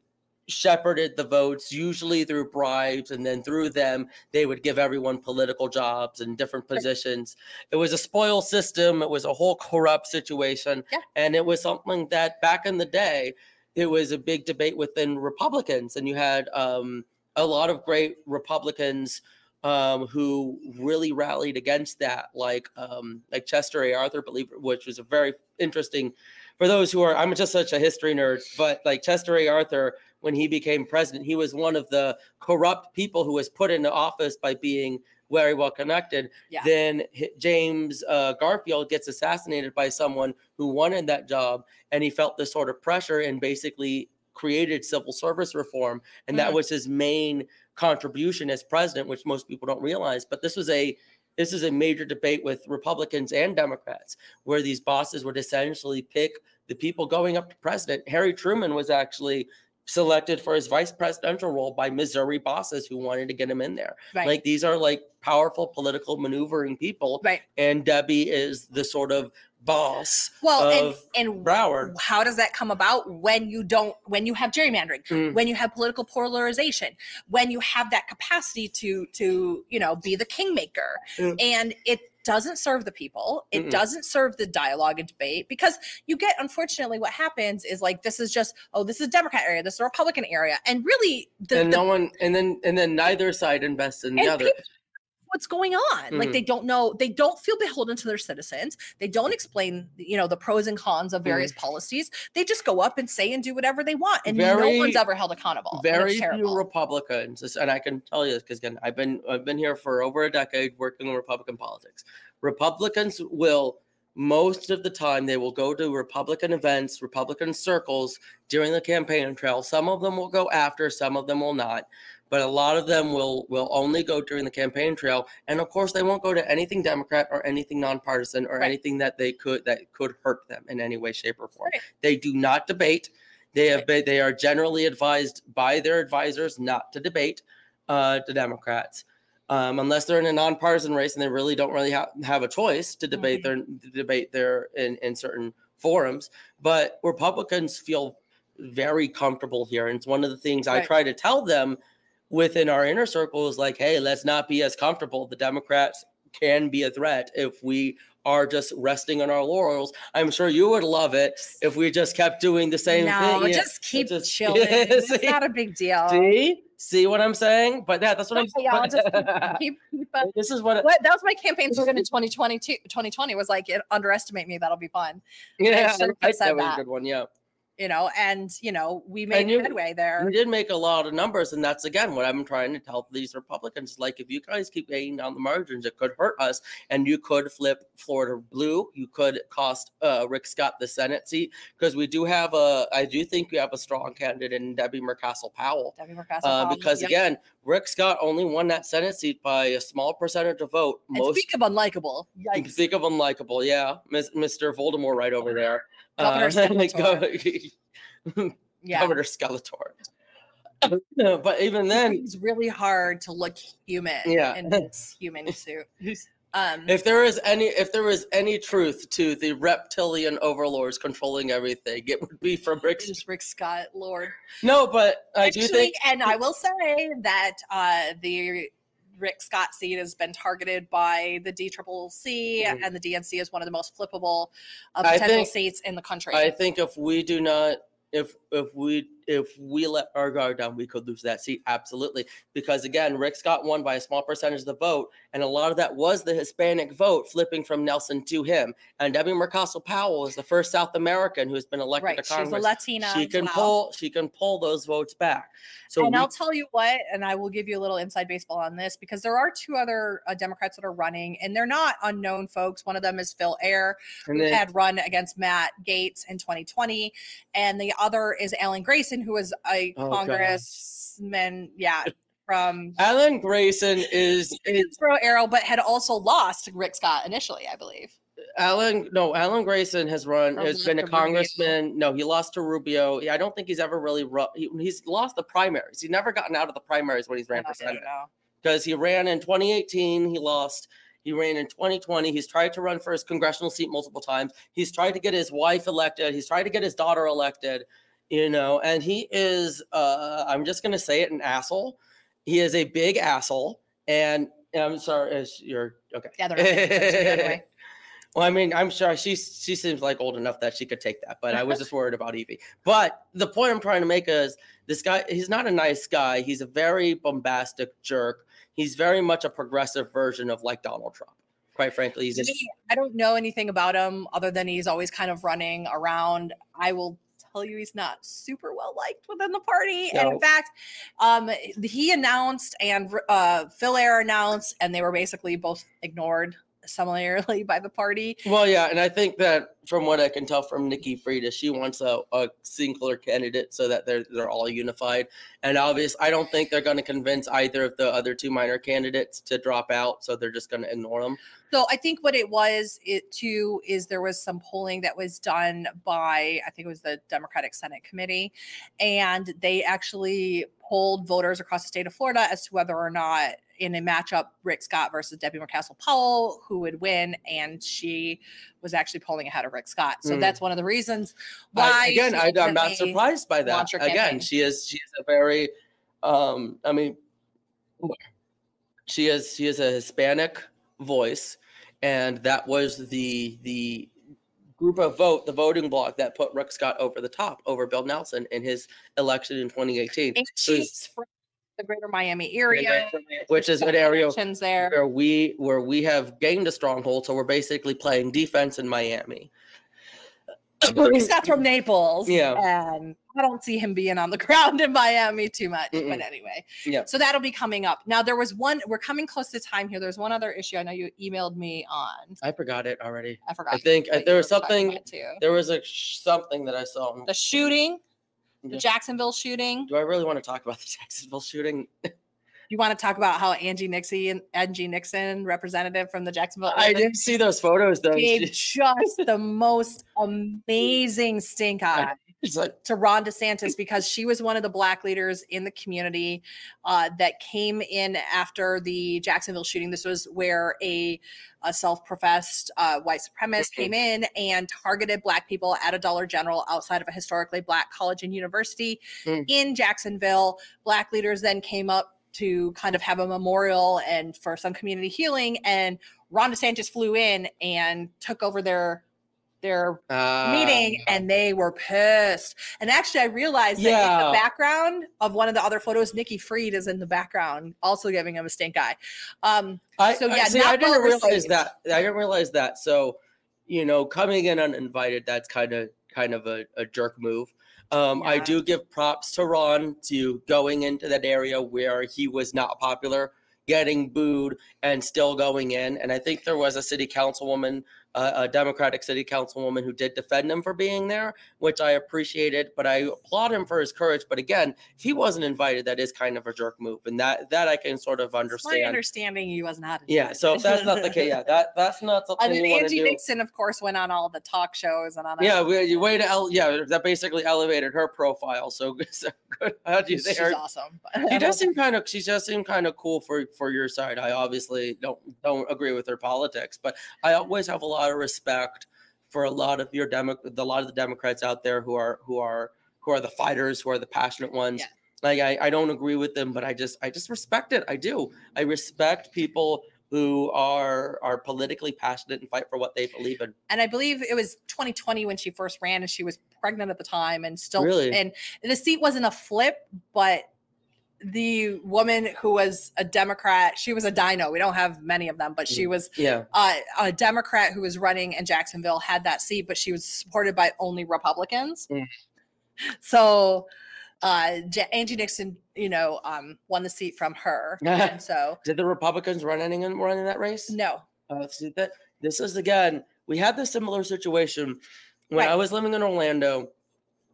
Speaker 2: shepherded the votes, usually through bribes, and then through them they would give everyone political jobs and different positions. It was a spoil system. It was a whole corrupt situation,
Speaker 1: Yeah.
Speaker 2: and it was something that back in the day it was a big debate within Republicans, and you had um, a lot of great Republicans um, who really rallied against that, like um, like Chester A. Arthur, believe which was a very interesting for those who are. I'm just such a history nerd, but like Chester A. Arthur, when he became president, he was one of the corrupt people who was put into office by being very well connected.
Speaker 1: Yeah.
Speaker 2: Then James uh, Garfield gets assassinated by someone who wanted that job, and he felt this sort of pressure and basically created civil service reform, and that
Speaker 1: Mhm.
Speaker 2: was his main contribution as president, which most people don't realize. But this was a this is a major debate with Republicans and Democrats, where these bosses would essentially pick the people going up to president. Harry Truman was actually selected for his vice presidential role by Missouri bosses who wanted to get him in there.
Speaker 1: Right.
Speaker 2: Like these are like powerful political maneuvering people.
Speaker 1: right.
Speaker 2: And Debbie is the sort of boss
Speaker 1: Well, and and
Speaker 2: Broward.
Speaker 1: how does that come about when you don't when you have gerrymandering
Speaker 2: Mm.
Speaker 1: when you have political polarization when you have that capacity to to you know be the kingmaker
Speaker 2: Mm.
Speaker 1: and it doesn't serve the people. It
Speaker 2: Mm-mm.
Speaker 1: doesn't serve the dialogue and debate because you get, unfortunately, what happens is like this is just, oh, this is a Democrat area, this is a Republican area. And really, the,
Speaker 2: and
Speaker 1: the-
Speaker 2: no one, and then and then neither side invests in the other.
Speaker 1: people- what's going on like
Speaker 2: Mhm.
Speaker 1: they don't know they don't feel beholden to their citizens they don't explain you know the pros and cons of various
Speaker 2: Mm.
Speaker 1: policies they just go up and say and do whatever they want and no one's ever held accountable
Speaker 2: very few. Republicans, and I can tell you this because again, I've been I've been here for over a decade working in Republican politics. Republicans will most of the time they will go to Republican events, Republican circles during the campaign trail. Some of them will go after, some of them will not. But a lot of them will will only go during the campaign trail, and of course, they won't go to anything Democrat or anything nonpartisan or
Speaker 1: Right.
Speaker 2: anything that they could that could hurt them in any way, shape, or form.
Speaker 1: Right.
Speaker 2: They do not debate. They have been, they are generally advised by their advisors not to debate uh, the Democrats, um, unless they're in a nonpartisan race and they really don't really ha- have a choice to debate their to debate their in, in certain forums. But Republicans feel very comfortable here, and it's one of the things I try to tell them within our inner circle is like, hey, let's not be as comfortable. The Democrats can be a threat if we are just resting on our laurels. I'm sure you would love it if we just kept doing the same
Speaker 1: no,
Speaker 2: thing. Yeah.
Speaker 1: just keep
Speaker 2: just-
Speaker 1: chilling. It's
Speaker 2: see?
Speaker 1: not a big deal.
Speaker 2: See, see what I'm saying? But yeah, that's what I'm.
Speaker 1: Yeah, y'all keep, keep
Speaker 2: this is what.
Speaker 1: What, that was my campaign slogan in 2022 2020 was like underestimate me that'll be fun
Speaker 2: yeah, I,
Speaker 1: said
Speaker 2: that was a good one. Yeah,
Speaker 1: you know and you know we made
Speaker 2: you-
Speaker 1: headway there
Speaker 2: we did make a lot of numbers, and that's again what I'm trying to tell these Republicans. Like, if you guys keep hanging down the margins, it could hurt us, and you could flip Florida blue. You could cost uh, Rick Scott the Senate seat because we do have a. I do think we have a strong candidate in Debbie Mucarsel Powell.
Speaker 1: Debbie Mucarsel
Speaker 2: Uh,
Speaker 1: Powell,
Speaker 2: because
Speaker 1: yeah.
Speaker 2: again, Rick Scott only won that Senate seat by a small percentage of vote.
Speaker 1: and
Speaker 2: Most
Speaker 1: speak of unlikable yikes
Speaker 2: Think of unlikable, yeah, Mr. Voldemort right over there.
Speaker 1: Governor
Speaker 2: Skeletor.
Speaker 1: yeah
Speaker 2: Governor Skeletor. but even then,
Speaker 1: it's really hard to look human
Speaker 2: Yeah.
Speaker 1: in his human suit. Um,
Speaker 2: if there is any, if there is any truth to the reptilian overlords controlling everything, it would be from Rick.
Speaker 1: just Rick Scott, Lord.
Speaker 2: No, but I do think
Speaker 1: and I will say that uh, the Rick Scott seat has been targeted by the DCCC,
Speaker 2: Mhm.
Speaker 1: and the DNC is one of the most flippable uh, potential
Speaker 2: think-
Speaker 1: seats in the country.
Speaker 2: I think if we do not, if if we if we let our guard down, we could lose that seat absolutely. Because again, Rick Scott won by a small percentage of the vote, and a lot of that was the Hispanic vote flipping from Nelson to him. And Debbie Mucarsel Powell is the first South American who has been elected
Speaker 1: right,
Speaker 2: to
Speaker 1: she's a
Speaker 2: Congress.
Speaker 1: Latina.
Speaker 2: she can pull she can pull those votes back. So
Speaker 1: and
Speaker 2: we-
Speaker 1: I'll tell you what, and I will give you a little inside baseball on this because there are two other uh, Democrats that are running, and they're not unknown folks. One of them is Phil
Speaker 2: Ehr,
Speaker 1: who had run against Matt Gaetz in 2020, and the other is Alan Grayson, who was a
Speaker 2: Oh, God.
Speaker 1: congressman, yeah, from
Speaker 2: Alan Grayson is, is
Speaker 1: Hillsborough Arrow, but had also lost Rick Scott initially, I believe.
Speaker 2: Alan, no, Alan Grayson has run,
Speaker 1: Or
Speaker 2: has been a
Speaker 1: to Rubio?
Speaker 2: congressman. No, he lost to Rubio. Yeah, I don't think he's ever really, ru- he, he's lost the primaries. He's never gotten out of the primaries when he's ran for Senate because he ran in 2018. He lost. He ran in 2020. He's tried to run for his congressional seat multiple times. He's tried to get his wife elected. He's tried to get his daughter elected, you know, and he is, uh, I'm just going to say it, an asshole. He is a big asshole. And I'm sorry, is you're okay.
Speaker 1: Yeah, they're not paying attention anyway.
Speaker 2: Well, I mean, I'm sure she she seems like old enough that she could take that, but I was just worried about Evie. But the point I'm trying to make is this guy, he's not a nice guy. He's a very bombastic jerk. He's very much a progressive version of like Donald Trump. Quite frankly, he's
Speaker 1: I don't know anything about him other than he's always kind of running around. I will tell you he's not super well liked within the party. And
Speaker 2: No.
Speaker 1: in fact, um, he announced and uh, Phil Ehr announced, and they were basically both ignored similarly by the party.
Speaker 2: well, yeah, and I think that from what I can tell from Nikki Fried, she wants a, a singular candidate so that they're they're all unified. And obvious, I don't think they're going to convince either of the other two minor candidates to drop out, so they're just going to ignore them.
Speaker 1: So I think what it was it too is there was some polling that was done by I think it was the Democratic Senate Committee, and they actually polled voters across the state of Florida as to whether or not in a matchup Rick Scott versus Debbie Mucarsel Powell who would win, and she was actually polling ahead of Rick Scott. So
Speaker 2: Mm.
Speaker 1: that's one of the reasons
Speaker 2: I-
Speaker 1: why
Speaker 2: again, I, I'm not surprised by that. Again,
Speaker 1: campaign.
Speaker 2: she is she is a very, um, I mean, she is she is a Hispanic voice, and that was the the group of vote, the voting bloc that put Rick Scott over the top over Bill Nelson in his election in 2018.
Speaker 1: And
Speaker 2: So
Speaker 1: she's from the greater Miami area.
Speaker 2: which is an area
Speaker 1: there.
Speaker 2: where we where we have gained a stronghold. So we're basically playing defense in Miami.
Speaker 1: Scott's from Naples.
Speaker 2: Yeah.
Speaker 1: And I don't see him being on the ground in Miami too much. But
Speaker 2: Mm-mm.
Speaker 1: anyway.
Speaker 2: Yeah.
Speaker 1: So that'll be coming up. Now there was one, we're coming close to time here. There's one other issue I know you emailed me on.
Speaker 2: I forgot it already.
Speaker 1: I forgot.
Speaker 2: I think
Speaker 1: what
Speaker 2: there was something. There was a sh- something that I saw.
Speaker 1: The shooting, the
Speaker 2: Yeah.
Speaker 1: Jacksonville shooting.
Speaker 2: Do I really want to talk about the Jacksonville shooting?
Speaker 1: You want to talk about how Angie Nixon, Angie Nixon, representative from the Jacksonville
Speaker 2: I didn't see those photos though.
Speaker 1: gave just the most amazing stink eye
Speaker 2: Like
Speaker 1: to Ron DeSantis because she was one of the black leaders in the community uh, that came in after the Jacksonville shooting. This was where a, a self-professed uh, white supremacist came in and targeted black people at a Dollar General outside of a historically black college and university
Speaker 2: Mm.
Speaker 1: in Jacksonville. Black leaders then came up to kind of have a memorial and for some community healing. And Ron DeSantis flew in and took over their their
Speaker 2: uh,
Speaker 1: meeting and they were pissed. And actually, I realized that in the background of one of the other photos, Nikki Fried is in the background, also giving him a stink eye. Um,
Speaker 2: I,
Speaker 1: So,
Speaker 2: I-
Speaker 1: yeah,
Speaker 2: see,
Speaker 1: not
Speaker 2: I didn't
Speaker 1: well
Speaker 2: realize
Speaker 1: received.
Speaker 2: that. I didn't realize that. So, you know, coming in uninvited, that's kind of kind of a, a jerk move. Um, I do give props to Ron to going into that area where he was not popular, getting booed, and still going in. And I think there was a city councilwoman, a Democratic city councilwoman, who did defend him for being there, which I appreciated. But I applaud him for his courage. But again, if he wasn't invited, that is kind of a jerk move, and that that I can sort of understand.
Speaker 1: my
Speaker 2: understand.
Speaker 1: understanding he was not.
Speaker 2: Yeah, so if that's not the case, yeah, that that's not something
Speaker 1: And Angie. Nixon, of course, went on all the talk shows and on.
Speaker 2: Yeah, we, way to ele- yeah, that basically elevated her profile. So, so good. How do you
Speaker 1: say?
Speaker 2: she's her-
Speaker 1: awesome.
Speaker 2: She does seem kind of. She does seem kind of cool for for your side. I obviously don't don't agree with her politics, but I always have a lot of respect for a lot of your demo, the lot of the Democrats out there who are who are who are the fighters, who are the passionate ones.
Speaker 1: Yeah.
Speaker 2: Like I, I don't agree with them, but I just I just respect it. I do. I respect people who are are politically passionate and fight for what they believe in.
Speaker 1: and I believe it was 2020 when she first ran, and she was pregnant at the time, and still,
Speaker 2: Really?
Speaker 1: and the seat wasn't a flip, but the woman who was a Democrat, she was a dino. We don't have many of them, but she was
Speaker 2: Yeah.
Speaker 1: uh, a Democrat who was running in Jacksonville had that seat, but she was supported by only Republicans.
Speaker 2: Mm.
Speaker 1: So uh, Angie Nixon, you know, um, won the seat from her, and so
Speaker 2: Did the Republicans run any run in that race?
Speaker 1: no,
Speaker 2: Uh, see that this is again. We had this similar situation when I was living in Orlando.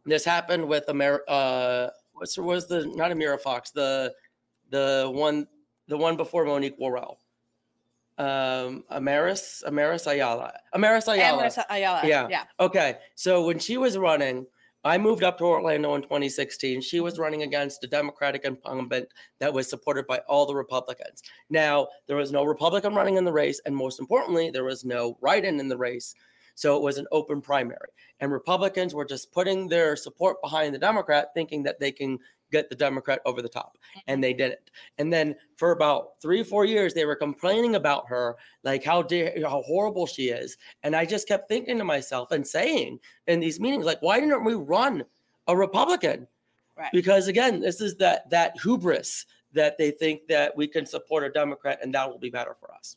Speaker 2: This happened with Amer. Uh, what's was the not Amira Fox the the one the one before Monique Worrell. Um, Amaris Amaris Ayala Amaris Ayala.
Speaker 1: Amaris Ayala,
Speaker 2: Yeah.
Speaker 1: yeah,
Speaker 2: Okay, so when she was running, I moved up to Orlando in 2016. She was running against a Democratic incumbent that was supported by all the Republicans. Now, there was no Republican running in the race, and most importantly, there was no write in in the race. So it was an open primary. And Republicans were just putting their support behind the Democrat, thinking that they can get the Democrat over the top. And they didn't. And then for about three, four years, they were complaining about her, like how dare, how horrible she is. And I just kept thinking to myself and saying in these meetings, like, why didn't we run a Republican?
Speaker 1: Right.
Speaker 2: Because again, this is that that hubris that they think that we can support a Democrat and that will be better for us.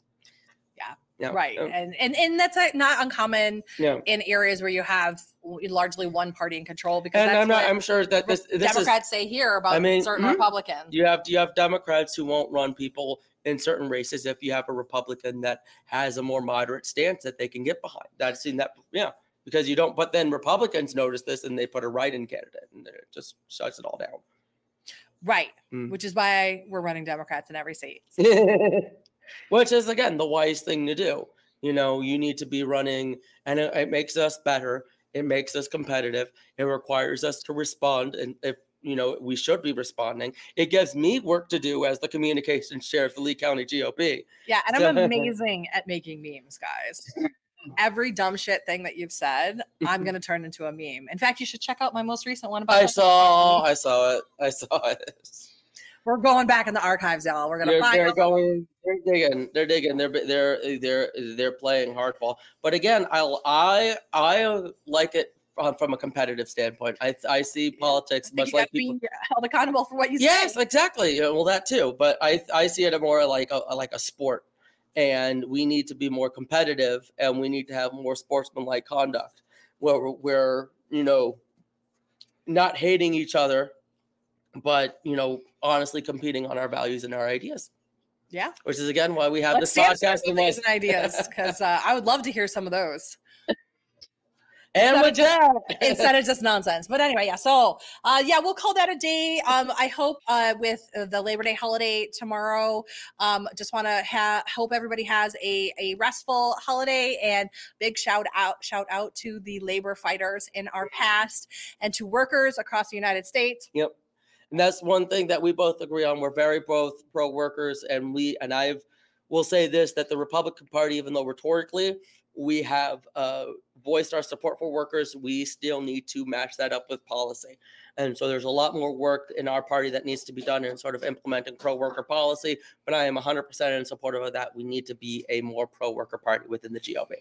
Speaker 1: Yeah.
Speaker 2: Yeah.
Speaker 1: right,
Speaker 2: uh,
Speaker 1: and and and that's not uncommon
Speaker 2: Yeah.
Speaker 1: in areas where you have largely one party in control because
Speaker 2: And I'm not. I'm sure that this this is
Speaker 1: Democrats say here about
Speaker 2: I mean,
Speaker 1: certain
Speaker 2: mhm.
Speaker 1: Republicans.
Speaker 2: you have you have Democrats who won't run people in certain races if you have a Republican that has a more moderate stance that they can get behind. I've seen that. Yeah. Because you don't, but then Republicans notice this and they put a write-in candidate, and it just shuts it all down.
Speaker 1: Right,
Speaker 2: Mm.
Speaker 1: which is why we're running Democrats in every state.
Speaker 2: which is again the wise thing to do you know you need to be running and it, it makes us better it makes us competitive it requires us to respond and if you know we should be responding it gives me work to do as the communications chair of the lee county gop
Speaker 1: Yeah, and
Speaker 2: So-
Speaker 1: I'm amazing at making memes, guys. Every dumb shit thing that you've said, I'm gonna turn into a meme. In fact, you should check out my most recent one about.
Speaker 2: i saw i saw it i saw it
Speaker 1: We're going back in the archives, y'all. We're gonna
Speaker 2: They're,
Speaker 1: find
Speaker 2: they're
Speaker 1: them.
Speaker 2: going. They're digging. They're digging. They're they're they're they're playing hardball. But again, I I I like it from, from a competitive standpoint. I I see politics
Speaker 1: I
Speaker 2: much like people.
Speaker 1: held accountable for what you said.
Speaker 2: Yes,
Speaker 1: say.
Speaker 2: exactly. Well, that too. But I I see it more like a like a sport, and we need to be more competitive, and we need to have more sportsmanlike conduct, where we're you know not hating each other, but you know honestly competing on our values and our ideas.
Speaker 1: Yeah.
Speaker 2: Which is again why we have
Speaker 1: Let's
Speaker 2: this podcast. And,
Speaker 1: these ideas because uh, I would love to hear some of those.
Speaker 2: and
Speaker 1: Instead
Speaker 2: with that,
Speaker 1: instead of just nonsense. But anyway, yeah. So, uh, yeah, we'll call that a day. Um, I hope uh, with the Labor Day holiday tomorrow, um, just want to ha- hope everybody has a, a restful holiday and big shout out shout out to the labor fighters in our past and to workers across the United States.
Speaker 2: Yep. And that's one thing that we both agree on. We're very both pro workers, and we and I've will say this that the Republican Party, even though rhetorically we have uh, voiced our support for workers, we still need to match that up with policy. And so there's a lot more work in our party that needs to be done in sort of implementing pro worker policy. But I am 100% in support of that. We need to be a more pro worker party within the GOP.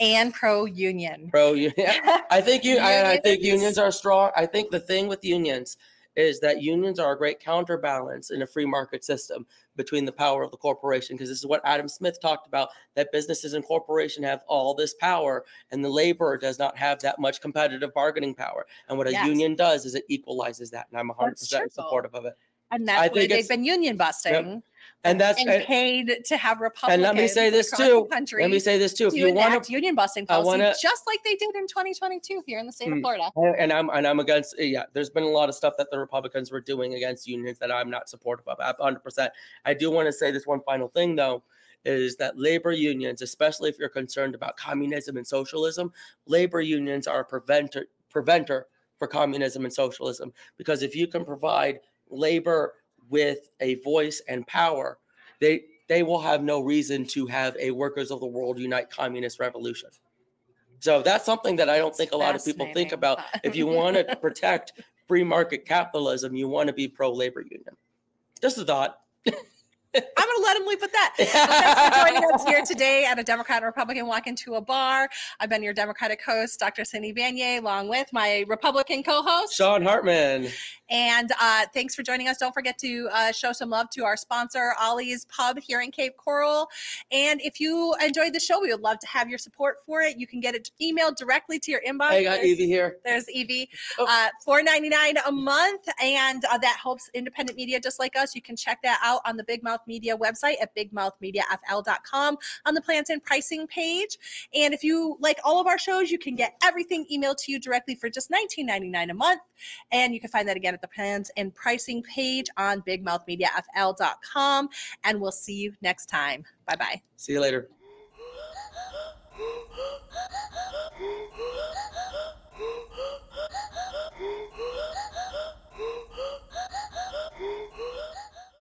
Speaker 1: And pro union.
Speaker 2: Pro union. I think you. I, I think
Speaker 1: Unions.
Speaker 2: unions are strong. I think the thing with unions is that unions are a great counterbalance in a free market system between the power of the corporation. Because this is what Adam Smith talked about: that businesses and corporation have all this power, and the laborer does not have that much competitive bargaining power. And what a
Speaker 1: Yes.
Speaker 2: union does is it equalizes that. And I'm 100% supportive of it.
Speaker 1: And
Speaker 2: I
Speaker 1: that's why
Speaker 2: think
Speaker 1: they've been union busting
Speaker 2: And that's
Speaker 1: and,
Speaker 2: and,
Speaker 1: paid to have Republicans
Speaker 2: and let me say this too.
Speaker 1: Country
Speaker 2: let me say this too: if
Speaker 1: to
Speaker 2: you want to
Speaker 1: union busting
Speaker 2: I
Speaker 1: policy,
Speaker 2: wanna-
Speaker 1: just like they did in 2022 here in the state of
Speaker 2: Mm.
Speaker 1: Florida.
Speaker 2: And I'm and I'm against yeah. There's been a lot of stuff that the Republicans were doing against unions that I'm not supportive of. 100. percent I do want to say this one final thing though, is that labor unions, especially if you're concerned about communism and socialism, labor unions are a preventer preventer for communism and socialism because if you can provide labor with a voice and power, they they will have no reason to have a workers of the world unite communist revolution. So that's something that I don't think a lot of people think about. If you want to protect free market capitalism, you want to be pro labor union. Just a thought.
Speaker 1: I'm going to let him leave with that. Thanks for joining us here today at a Democrat and Republican walk into a bar. I've been your Democratic host, Dr. Cindy Banyai, along with my Republican co-host.
Speaker 2: Sean Hartman.
Speaker 1: And uh, thanks for joining us. Don't forget to uh, show some love to our sponsor, Ollie's Pub here in Cape Coral. And if you enjoyed the show, we would love to have your support for it. You can get it emailed directly to your inbox.
Speaker 2: I got
Speaker 1: There's-
Speaker 2: Evie here.
Speaker 1: There's Evie,
Speaker 2: Oh.
Speaker 1: uh, four ninety nine a month, and uh, that helps independent media just like us. You can check that out on the Big Mouth Media website at bigmouthmediafl.com on the plans and pricing page. And if you like all of our shows, you can get everything emailed to you directly for just $19.99 a month. And you can find that again at the plans and pricing page on bigmouthmediafl.com. And we'll see you next time. Bye bye.
Speaker 2: See you later.